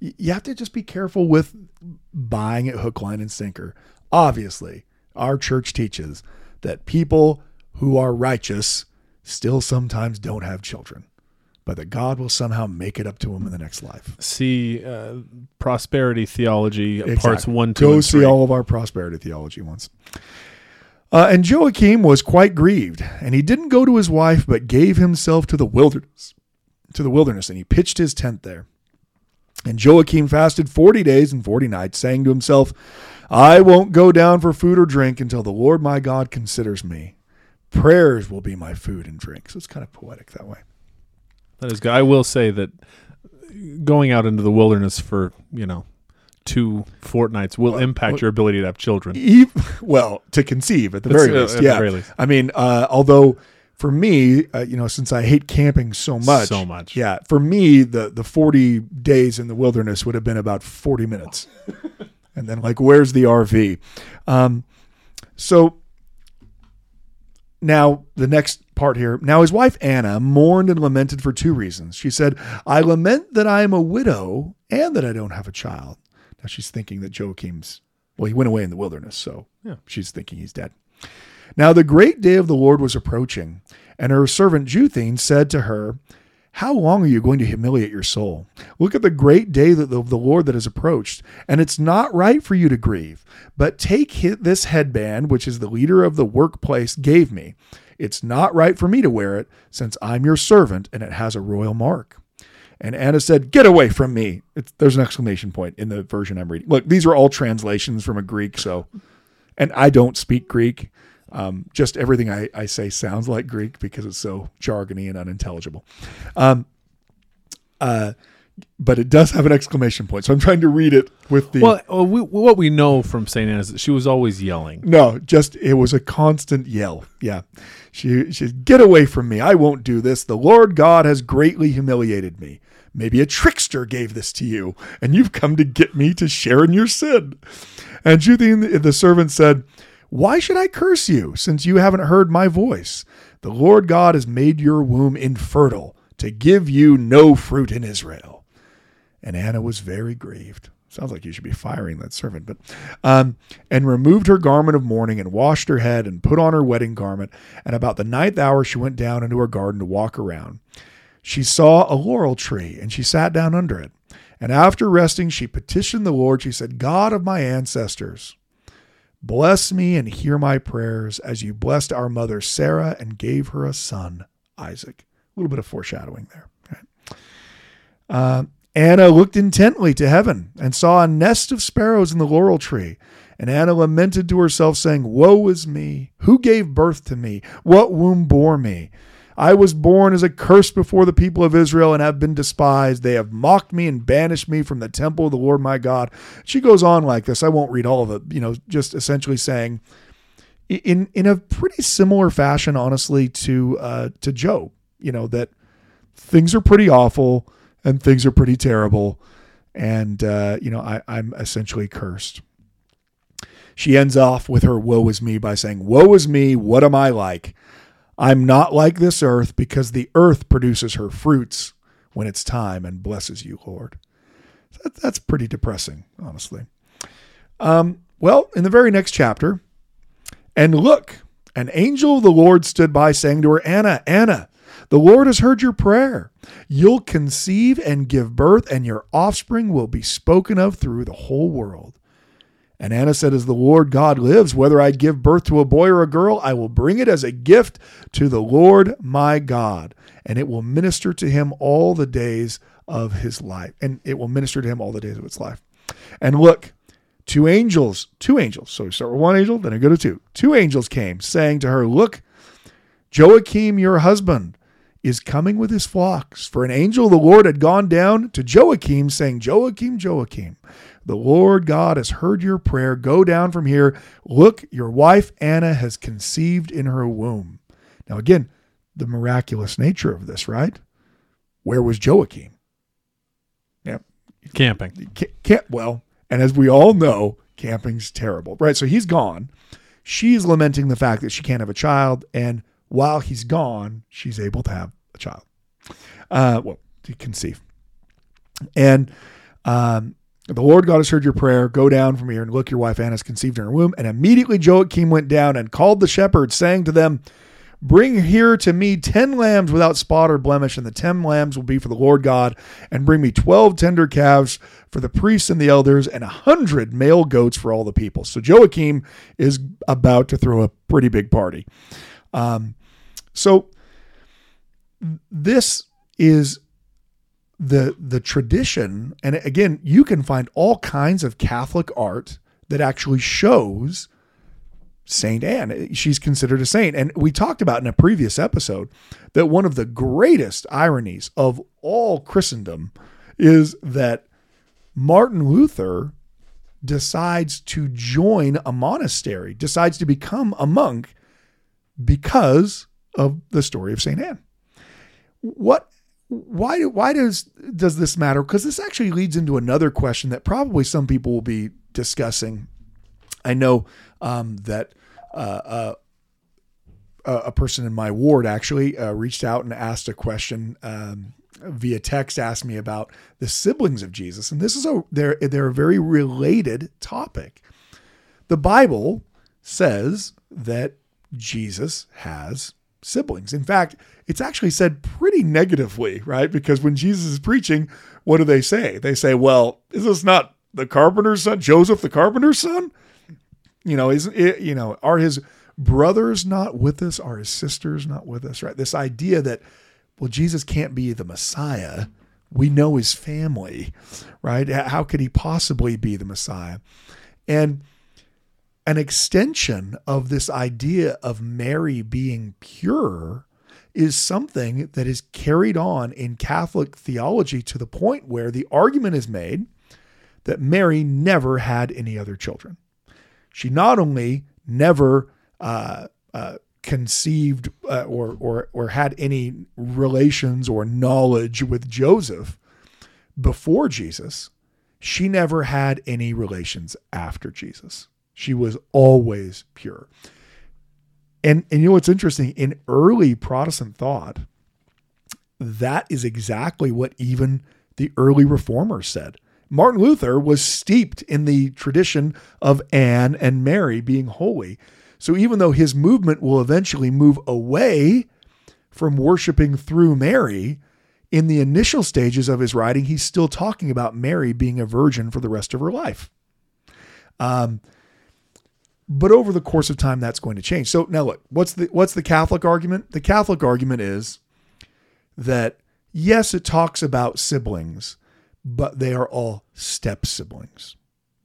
you have to just be careful with buying it hook line and sinker. Obviously our church teaches that people who are righteous still sometimes don't have children but that god will somehow make it up to them in the next life. See uh, prosperity theology parts one, two, Go see all of our prosperity theology ones. Uh, and Joachim was quite grieved, and he didn't go to his wife, but gave himself to the wilderness, to the wilderness, and he pitched his tent there. And Joachim fasted forty days and forty nights, saying to himself, "I won't go down for food or drink until the Lord my God considers me. Prayers will be my food and drink." So it's kind of poetic that way. That is good. I will say that going out into the wilderness for you know two fortnights will impact well- your ability to have children. Ev- well, to conceive at the very uh, least, yeah. very least. I mean, uh, although for me, uh, you know, since I hate camping so much, So much. yeah, for me, the the forty days in the wilderness would have been about forty minutes, and then like, where's the RV? Um, so now the next part here. Now his wife Anna mourned and lamented for two reasons. She said, "I lament that I am a widow and that I don't have a child." Now she's thinking that Joachim's well, he went away in the wilderness, so Yeah. she's thinking he's dead. Now the great day of the Lord was approaching, and her servant Juthine said to her, How long are you going to humiliate your soul? Look at the great day that the, the Lord that has approached, and it's not right for you to grieve. But take this headband, which is the leader of the workplace gave me. It's not right for me to wear it, since I'm your servant, and it has a royal mark. And Anna said, Get away from me. It's, there's an exclamation point in the version I'm reading. Look, these are all translations from a Greek, so, and I don't speak Greek. Um, just everything I, I say sounds like Greek because it's so jargony and unintelligible. Um, uh, but it does have an exclamation point. So I'm trying to read it with the. Well, we, what we know from Saint Anna is that she was always yelling. No, just it was a constant yell. Yeah. She she said, Get away from me. I won't do this. The Lord God has greatly humiliated me. Maybe a trickster gave this to you, and you've come to get me to share in your sin. And Juthine, the servant, said, Why should I curse you, since you haven't heard my voice? The Lord God has made your womb infertile to give you no fruit in Israel. And Anna was very grieved. Sounds like you should be firing that servant, but um, and removed her garment of mourning and washed her head and put on her wedding garment. And about the ninth hour, she went down into her garden to walk around. She saw a laurel tree and she sat down under it. And after resting, she petitioned the Lord. She said, God of my ancestors, bless me and hear my prayers as you blessed our mother Sarah and gave her a son, Isaac. A little bit of foreshadowing there. Okay. Uh, Anna looked intently to heaven and saw a nest of sparrows in the laurel tree. And Anna lamented to herself, saying, Woe is me! Who gave birth to me? What womb bore me? I was born as a curse before the people of Israel and have been despised. They have mocked me and banished me from the temple of the Lord my God. She goes on like this. I won't read all of it, you know, just essentially saying, in in a pretty similar fashion, honestly, to uh, to Job, you know, that things are pretty awful and things are pretty terrible, and uh, you know, I, I'm essentially cursed. She ends off with her "Woe is me" by saying, "Woe is me! What am I like? I'm not like this earth, because the earth produces her fruits when it's time and blesses you, Lord." That, that's pretty depressing, honestly. Um, well, in the very next chapter, and look, an angel of the Lord stood by, saying to her, Anna, Anna, the Lord has heard your prayer. You'll conceive and give birth, and your offspring will be spoken of through the whole world. And Anna said, As the Lord God lives, whether I give birth to a boy or a girl, I will bring it as a gift to the Lord my God, and it will minister to him all the days of his life. And it will minister to him all the days of its life. And look, two angels, two angels. So we start with one angel, then I go to two. Two angels came, saying to her, Look, Joachim, your husband, is coming with his flocks. For an angel of the Lord had gone down to Joachim, saying, Joachim, Joachim, the Lord God has heard your prayer. Go down from here. Look, your wife Anna has conceived in her womb. Now, again, the miraculous nature of this, right? Where was Joachim? Yeah, Camping. can't, well, and as we all know, camping's terrible, right? So he's gone. She's lamenting the fact that she can't have a child, and while he's gone, she's able to have a child. Uh, well, to conceive. And um, the Lord God has heard your prayer. Go down from here and look, your wife Anna's conceived in her womb. And immediately Joachim went down and called the shepherds, saying to them, Bring here to me ten lambs without spot or blemish, and the ten lambs will be for the Lord God. And bring me twelve tender calves for the priests and the elders, and a hundred male goats for all the people. So Joachim is about to throw a pretty big party. Um, so this is the the tradition, and again, you can find all kinds of Catholic art that actually shows Saint Anne. She's considered a saint. And we talked about in a previous episode that one of the greatest ironies of all Christendom is that Martin Luther decides to join a monastery, decides to become a monk because of the story of Saint Anne. What why why does does this matter? Because this actually leads into another question that probably some people will be discussing. I know um, that uh, uh, a person in my ward actually uh, reached out and asked a question um, via text. Asked me about the siblings of Jesus, and this is a they're they're a very related topic. The Bible says that Jesus has siblings. In fact, it's actually said pretty negatively, right? Because when Jesus is preaching, what do they say? They say, "Well, is this not the carpenter's son, Joseph the carpenter's son?" You know, isn't it, you know, are his brothers not with us? Are his sisters not with us? Right? This idea that well, Jesus can't be the Messiah. We know his family, right? How could he possibly be the Messiah? And an extension of this idea of Mary being pure is something that is carried on in Catholic theology to the point where the argument is made that Mary never had any other children. She not only never uh, uh, conceived uh, or, or, or had any relations or knowledge with Joseph before Jesus, she never had any relations after Jesus. She was always pure. And, and you know what's interesting? In early Protestant thought, that is exactly what even the early reformers said. Martin Luther was steeped in the tradition of Anne and Mary being holy. So even though his movement will eventually move away from worshiping through Mary, in the initial stages of his writing, he's still talking about Mary being a virgin for the rest of her life. Um, but over the course of time, that's going to change. So now look, what's the what's the Catholic argument? The Catholic argument is that yes, it talks about siblings, but they are all step siblings.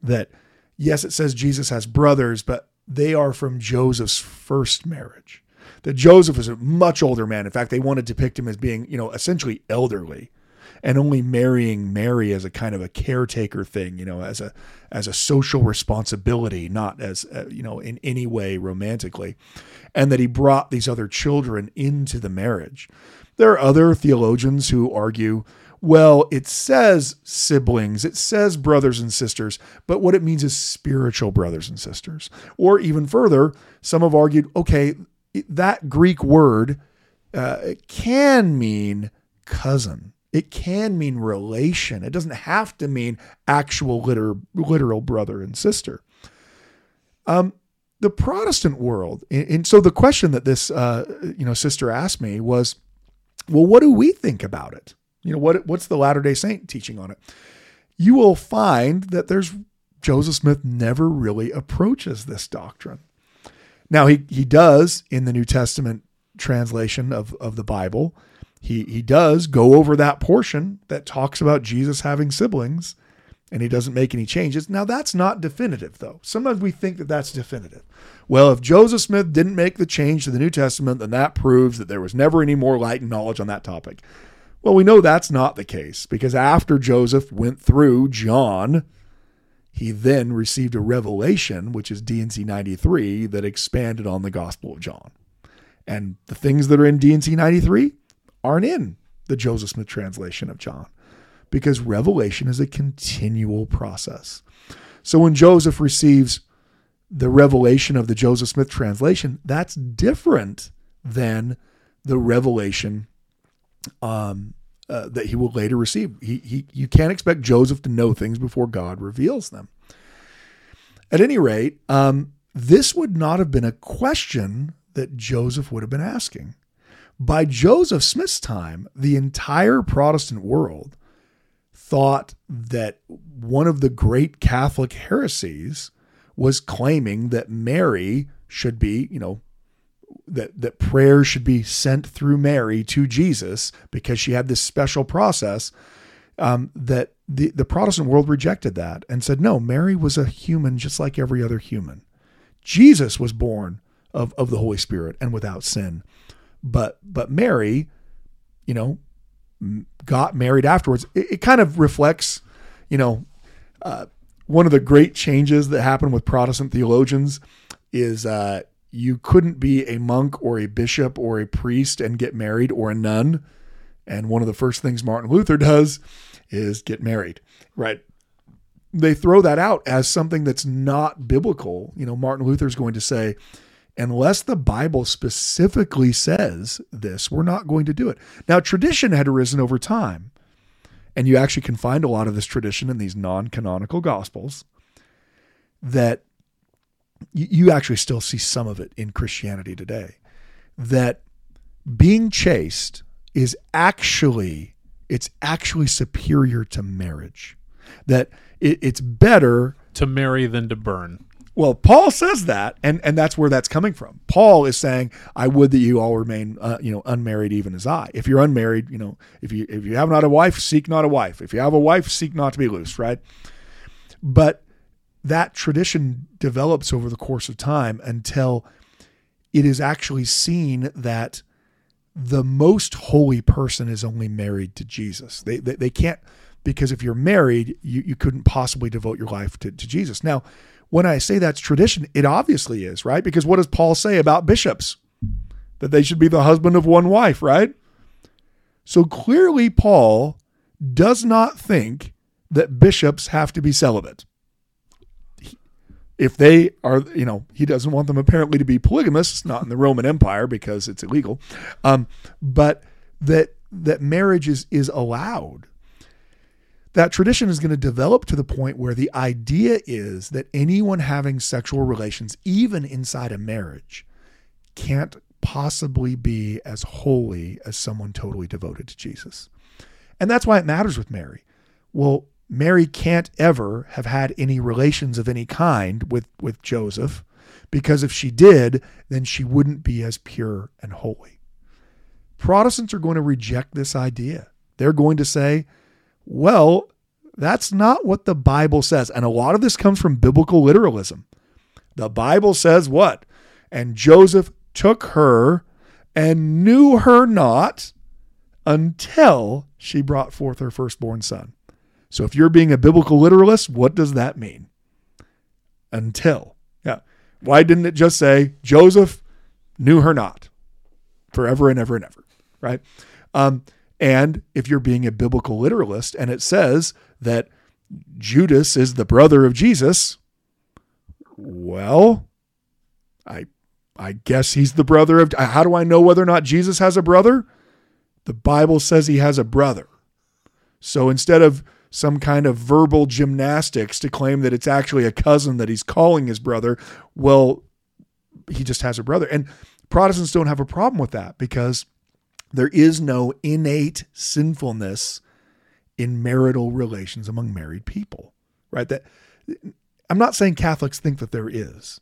That, yes, it says Jesus has brothers, but they are from Joseph's first marriage. That Joseph is a much older man. In fact, they want to depict him as being, you know, essentially elderly and only marrying Mary as a kind of a caretaker thing, you know, as a as a social responsibility, not as uh, you know in any way romantically, and that he brought these other children into the marriage. There are other theologians who argue well, it says siblings, it says brothers and sisters, but what it means is spiritual brothers and sisters. Or even further, some have argued okay, that Greek word uh, can mean cousin. It can mean relation. It doesn't have to mean actual liter- literal brother and sister. Um, the Protestant world, and, and so the question that this uh, you know sister asked me was, well, what do we think about it? You know, what what's the Latter day Saint teaching on it? You will find that there's Joseph Smith never really approaches this doctrine. Now he he does in the New Testament translation of, of the Bible, he he does go over that portion that talks about Jesus having siblings, and he doesn't make any changes. Now, that's not definitive, though. Sometimes we think that that's definitive. Well, if Joseph Smith didn't make the change to the New Testament, then that proves that there was never any more light and knowledge on that topic. Well, we know that's not the case because after Joseph went through John, he then received a revelation, which is D&C 93, that expanded on the Gospel of John. And the things that are in D&C 93 aren't in the Joseph Smith translation of John because revelation is a continual process. So when Joseph receives the revelation of the Joseph Smith translation, that's different than the revelation um, uh, that he will later receive. He, he, you can't expect Joseph to know things before God reveals them. At any rate, um, this would not have been a question that Joseph would have been asking. By Joseph Smith's time, the entire Protestant world thought that one of the great Catholic heresies was claiming that Mary should be, you know, that that prayer should be sent through Mary to Jesus because she had this special process. Um, that the the Protestant world rejected that and said, no, Mary was a human just like every other human. Jesus was born of of the Holy Spirit and without sin, but but Mary, you know, got married afterwards. It, it kind of reflects, you know, uh, one of the great changes that happened with Protestant theologians is uh, you couldn't be a monk or a bishop or a priest and get married or a nun. And one of the first things Martin Luther does is get married, right? They throw that out as something that's not biblical. You know, Martin Luther's going to say, unless the Bible specifically says this, we're not going to do it. Now, tradition had arisen over time, and you actually can find a lot of this tradition in these non canonical gospels that you actually still see some of it in Christianity today. That being chaste is actually it's actually superior to marriage. That it, it's better to marry than to burn. Well, Paul says that, and and that's where that's coming from. Paul is saying, "I would that you all remain, uh, you know, unmarried, even as I." If you're unmarried, you know, if you if you have not a wife, seek not a wife. If you have a wife, seek not to be loose. Right? But that tradition develops over the course of time until it is actually seen that the most holy person is only married to Jesus. They they, they can't because if you're married, you you couldn't possibly devote your life to, to Jesus. Now when I say that's tradition, it obviously is, right? Because what does Paul say about bishops? That they should be the husband of one wife, right? So clearly, Paul does not think that bishops have to be celibate. If they are, you know, he doesn't want them apparently to be polygamists, not in the Roman Empire because it's illegal, um, but that that marriage is is allowed that tradition is going to develop to the point where the idea is that anyone having sexual relations, even inside a marriage, can't possibly be as holy as someone totally devoted to Jesus. And that's why it matters with Mary. Well, Mary can't ever have had any relations of any kind with, with Joseph because if she did, then she wouldn't be as pure and holy. Protestants are going to reject this idea. They're going to say, well, that's not what the Bible says. And a lot of this comes from biblical literalism. The Bible says what? And Joseph took her and knew her not until she brought forth her firstborn son. So if you're being a biblical literalist, what does that mean? Until. Yeah. Why didn't it just say Joseph knew her not forever and ever and ever? Right. Um, and if you're being a biblical literalist and it says that Judas is the brother of Jesus, well, I I guess he's the brother of how do I know whether or not Jesus has a brother? The Bible says he has a brother. So instead of some kind of verbal gymnastics to claim that it's actually a cousin that he's calling his brother, well, he just has a brother. And Protestants don't have a problem with that because there is no innate sinfulness in marital relations among married people, right? That I'm not saying Catholics think that there is.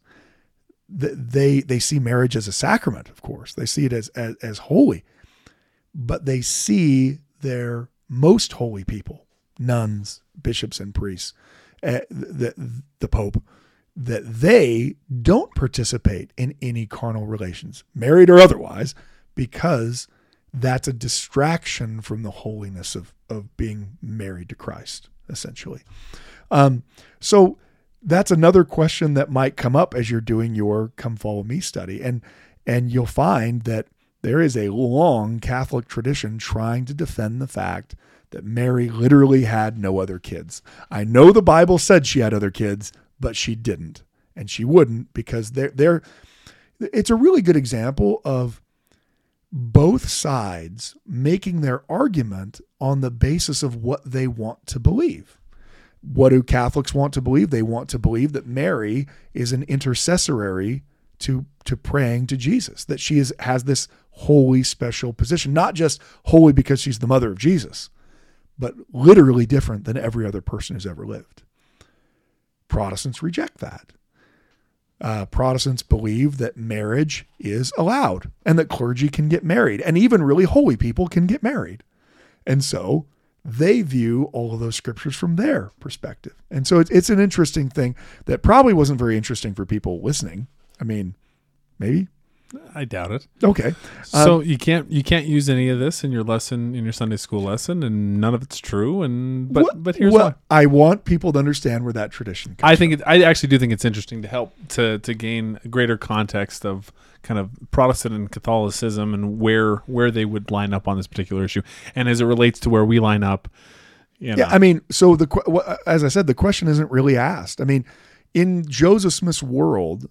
They they see marriage as a sacrament, of course. They see it as as, as holy, but they see their most holy people, nuns, bishops and priests, uh, the the Pope, that they don't participate in any carnal relations, married or otherwise, because that's a distraction from the holiness of of being married to Christ, essentially. Um, so that's another question that might come up as you're doing your come follow me study. And and you'll find that there is a long catholic tradition trying to defend the fact that mary literally had no other kids. I know the bible said she had other kids but she didn't. And she wouldn't because they're they're it's a really good example of both sides making their argument on the basis of what they want to believe what do Catholics want to believe? They want to believe that Mary is an intercessory to to praying to Jesus, that she is has this holy special position, not just holy because she's the mother of Jesus, but literally different than every other person who's ever lived. Protestants reject that. Uh, Protestants believe that marriage is allowed and that clergy can get married, and even really holy people can get married. And so they view all of those scriptures from their perspective. And so it's, it's an interesting thing that probably wasn't very interesting for people listening. I mean, maybe. I doubt it. Okay. So um, you can't you can't use any of this in your lesson in your Sunday school lesson, and none of it's true. And but what, but here's well, why. I want people to understand where that tradition. comes I think it, I actually do think it's interesting to help to to gain a greater context of kind of Protestant and Catholicism and where where they would line up on this particular issue, and as it relates to where we line up. You know. Yeah, I mean, so the as I said, the question isn't really asked. I mean, in Joseph Smith's world,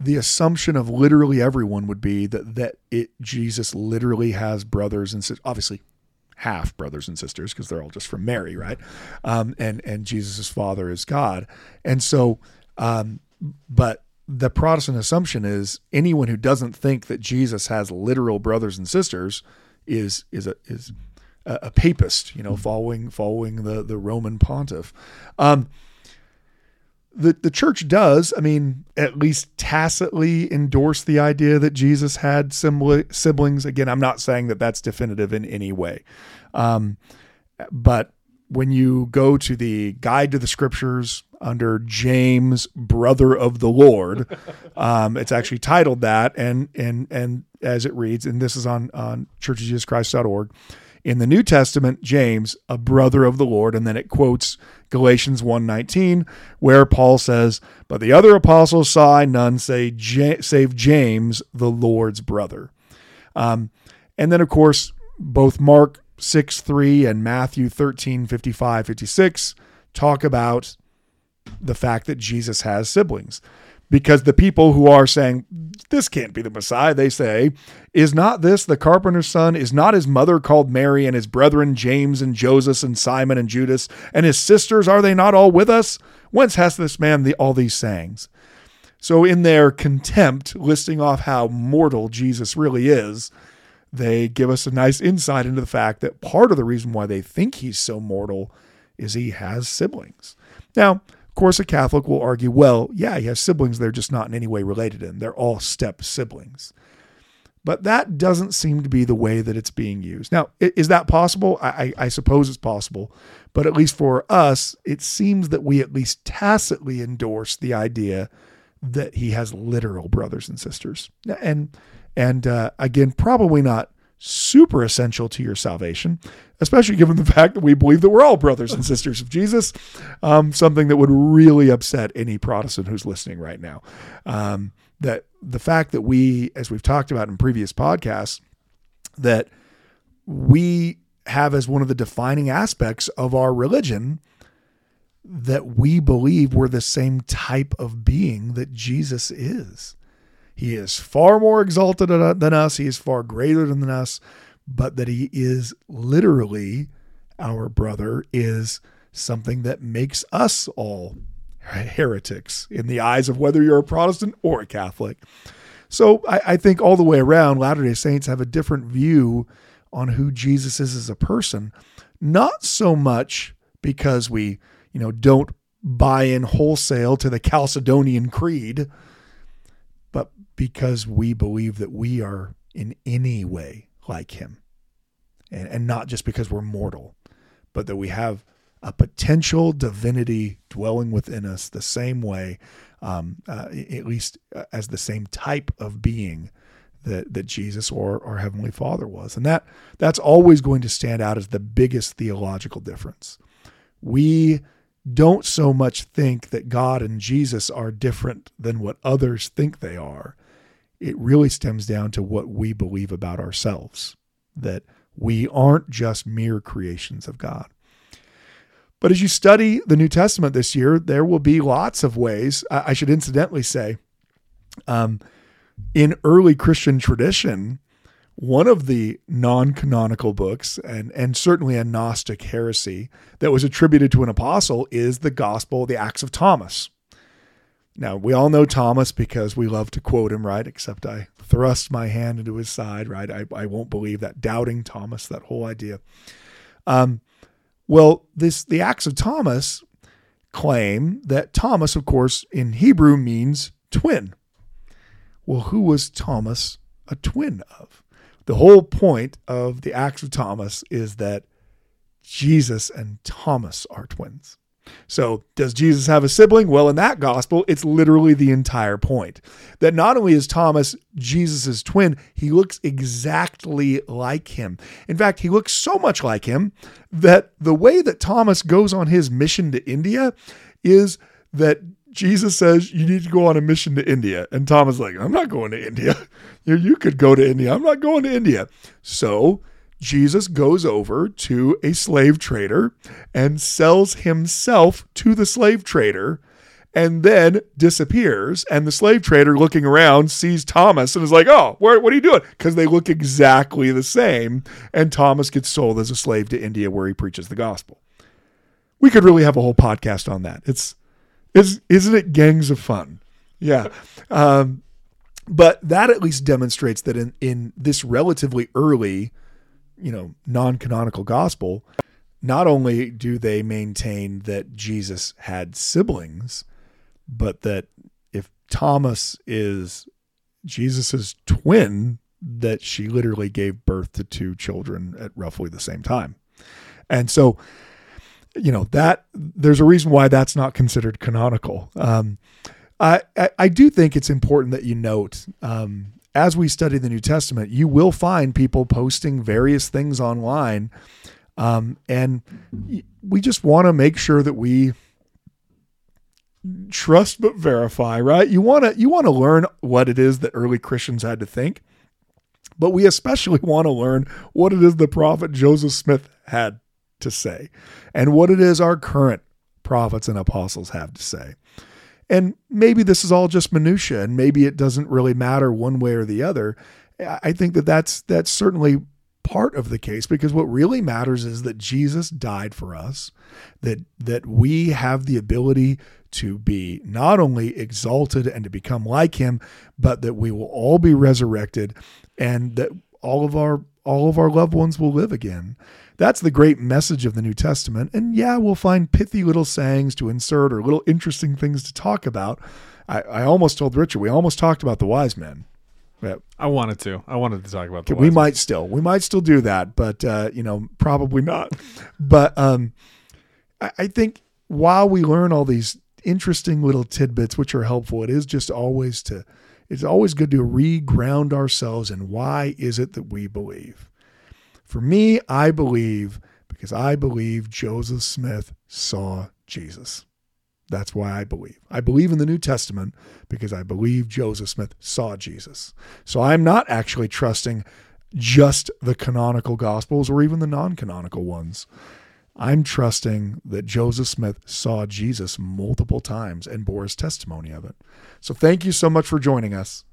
the assumption of literally everyone would be that that it Jesus literally has brothers and sisters. Obviously, half brothers and sisters because they're all just from Mary, right? Um, and and Jesus's father is God, and so, um, but the Protestant assumption is anyone who doesn't think that Jesus has literal brothers and sisters is is a is a, a papist, you know, following following the the Roman pontiff. Um, the the church does, I mean, at least tacitly endorse the idea that Jesus had siblings. Again, I'm not saying that that's definitive in any way, um, but when you go to the Guide to the Scriptures under James, brother of the Lord, um, it's actually titled that, and and and as it reads, and this is on on churchofjesuschrist.org. In the New Testament, James, a brother of the Lord, and then it quotes Galatians 1:19, where Paul says, "But the other apostles saw I none say save James, the Lord's brother." Um, and then, of course, both Mark 6 3 and Matthew 13 55 56 talk about the fact that Jesus has siblings. Because the people who are saying, this can't be the Messiah, they say, is not this the carpenter's son? Is not his mother called Mary and his brethren James and Joseph and Simon and Judas and his sisters? Are they not all with us? Whence has this man the, all these sayings? So, in their contempt, listing off how mortal Jesus really is, they give us a nice insight into the fact that part of the reason why they think he's so mortal is he has siblings. Now, of course, a Catholic will argue, well, yeah, he has siblings, they're just not in any way related to him. They're all step siblings. But that doesn't seem to be the way that it's being used. Now, is that possible? I, I, suppose it's possible. But at least for us, it seems that we at least tacitly endorse the idea that he has literal brothers and sisters. And and uh, again, probably not super essential to your salvation, especially given the fact that we believe that we're all brothers and sisters of Jesus. Um, something that would really upset any Protestant who's listening right now. Um, that the fact that we, as we've talked about in previous podcasts, that we have as one of the defining aspects of our religion that we believe we're the same type of being that Jesus is. He is far more exalted than us, he is far greater than us, but that he is literally our brother is something that makes us all heretics in the eyes of whether you're a Protestant or a Catholic. So I, I think all the way around, Latter day Saints have a different view on who Jesus is as a person. Not so much because we, you know, don't buy in wholesale to the Chalcedonian Creed, because we believe that we are in any way like him. And, and not just because we're mortal, but that we have a potential divinity dwelling within us the same way, um, uh, at least uh, as the same type of being that that Jesus or our heavenly Father was, and that that's always going to stand out as the biggest theological difference. We don't so much think that God and Jesus are different than what others think they are. It really stems down to what we believe about ourselves, that we aren't just mere creations of God. But as you study the New Testament this year, there will be lots of ways. I should incidentally say, um, in early Christian tradition, one of the non-canonical books and and certainly a gnostic heresy that was attributed to an apostle is the gospel the acts of thomas now we all know thomas because we love to quote him right? Except i thrust my hand into his side right? I, I won't believe that doubting thomas that whole idea. Um, well this the acts of thomas claim that thomas of course in hebrew means twin. Well who was thomas a twin of? The whole point of the Acts of Thomas is that Jesus and Thomas are twins. So, does Jesus have a sibling? Well, in that gospel, it's literally the entire point. That not only is Thomas Jesus' twin, he looks exactly like him. In fact, he looks so much like him that the way that Thomas goes on his mission to India is that Jesus says you need to go on a mission to India. And Thomas like, I'm not going to India. You, you could go to India. I'm not going to India. So Jesus goes over to a slave trader and sells himself to the slave trader and then disappears. And the slave trader looking around sees Thomas and is like, Oh, where, what are you doing? Because they look exactly the same. And Thomas gets sold as a slave to India where he preaches the gospel. We could really have a whole podcast on that. It's is isn't it gangs of fun? Yeah. Um, but that at least demonstrates that in, in this relatively early, you know, non-canonical gospel, not only do they maintain that Jesus had siblings, but that if Thomas is Jesus's twin, that she literally gave birth to two children at roughly the same time. And so you know that there's a reason why that's not considered canonical. Um, I, I, I do think it's important that you note um, as we study the New Testament, you will find people posting various things online, um, and we just want to make sure that we trust but verify. Right? You want to you want to learn what it is that early Christians had to think, but we especially want to learn what it is the prophet Joseph Smith had to say and what it is our current prophets and apostles have to say. And maybe this is all just minutia and maybe it doesn't really matter one way or the other. I think that that's that's certainly part of the case because what really matters is that Jesus died for us, that that we have the ability to be not only exalted and to become like him, but that we will all be resurrected and that all of our all of our loved ones will live again. That's the great message of the New Testament. And yeah, we'll find pithy little sayings to insert or little interesting things to talk about. I, I almost told Richard, we almost talked about the wise men. Yeah. I wanted to. I wanted to talk about the. We might men. still. We might still do that, but uh, you know, probably not. but um, I, I think while we learn all these interesting little tidbits, which are helpful, it is just always to. It's always good to re-ground ourselves in why is it that we believe. For me, I believe because I believe Joseph Smith saw Jesus. That's why I believe. I believe in the New Testament because I believe Joseph Smith saw Jesus. So I'm not actually trusting just the canonical gospels or even the non canonical ones. I'm trusting that Joseph Smith saw Jesus multiple times and bore his testimony of it. So thank you so much for joining us.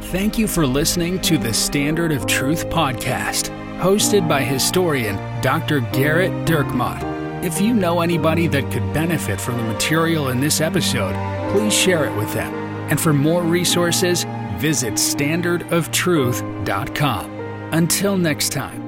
Thank you for listening to the Standard of Truth podcast, hosted by historian Dr. Gerrit Dirkmaat. If you know anybody that could benefit from the material in this episode, please share it with them. And for more resources, visit standardoftruth.com. Until next time.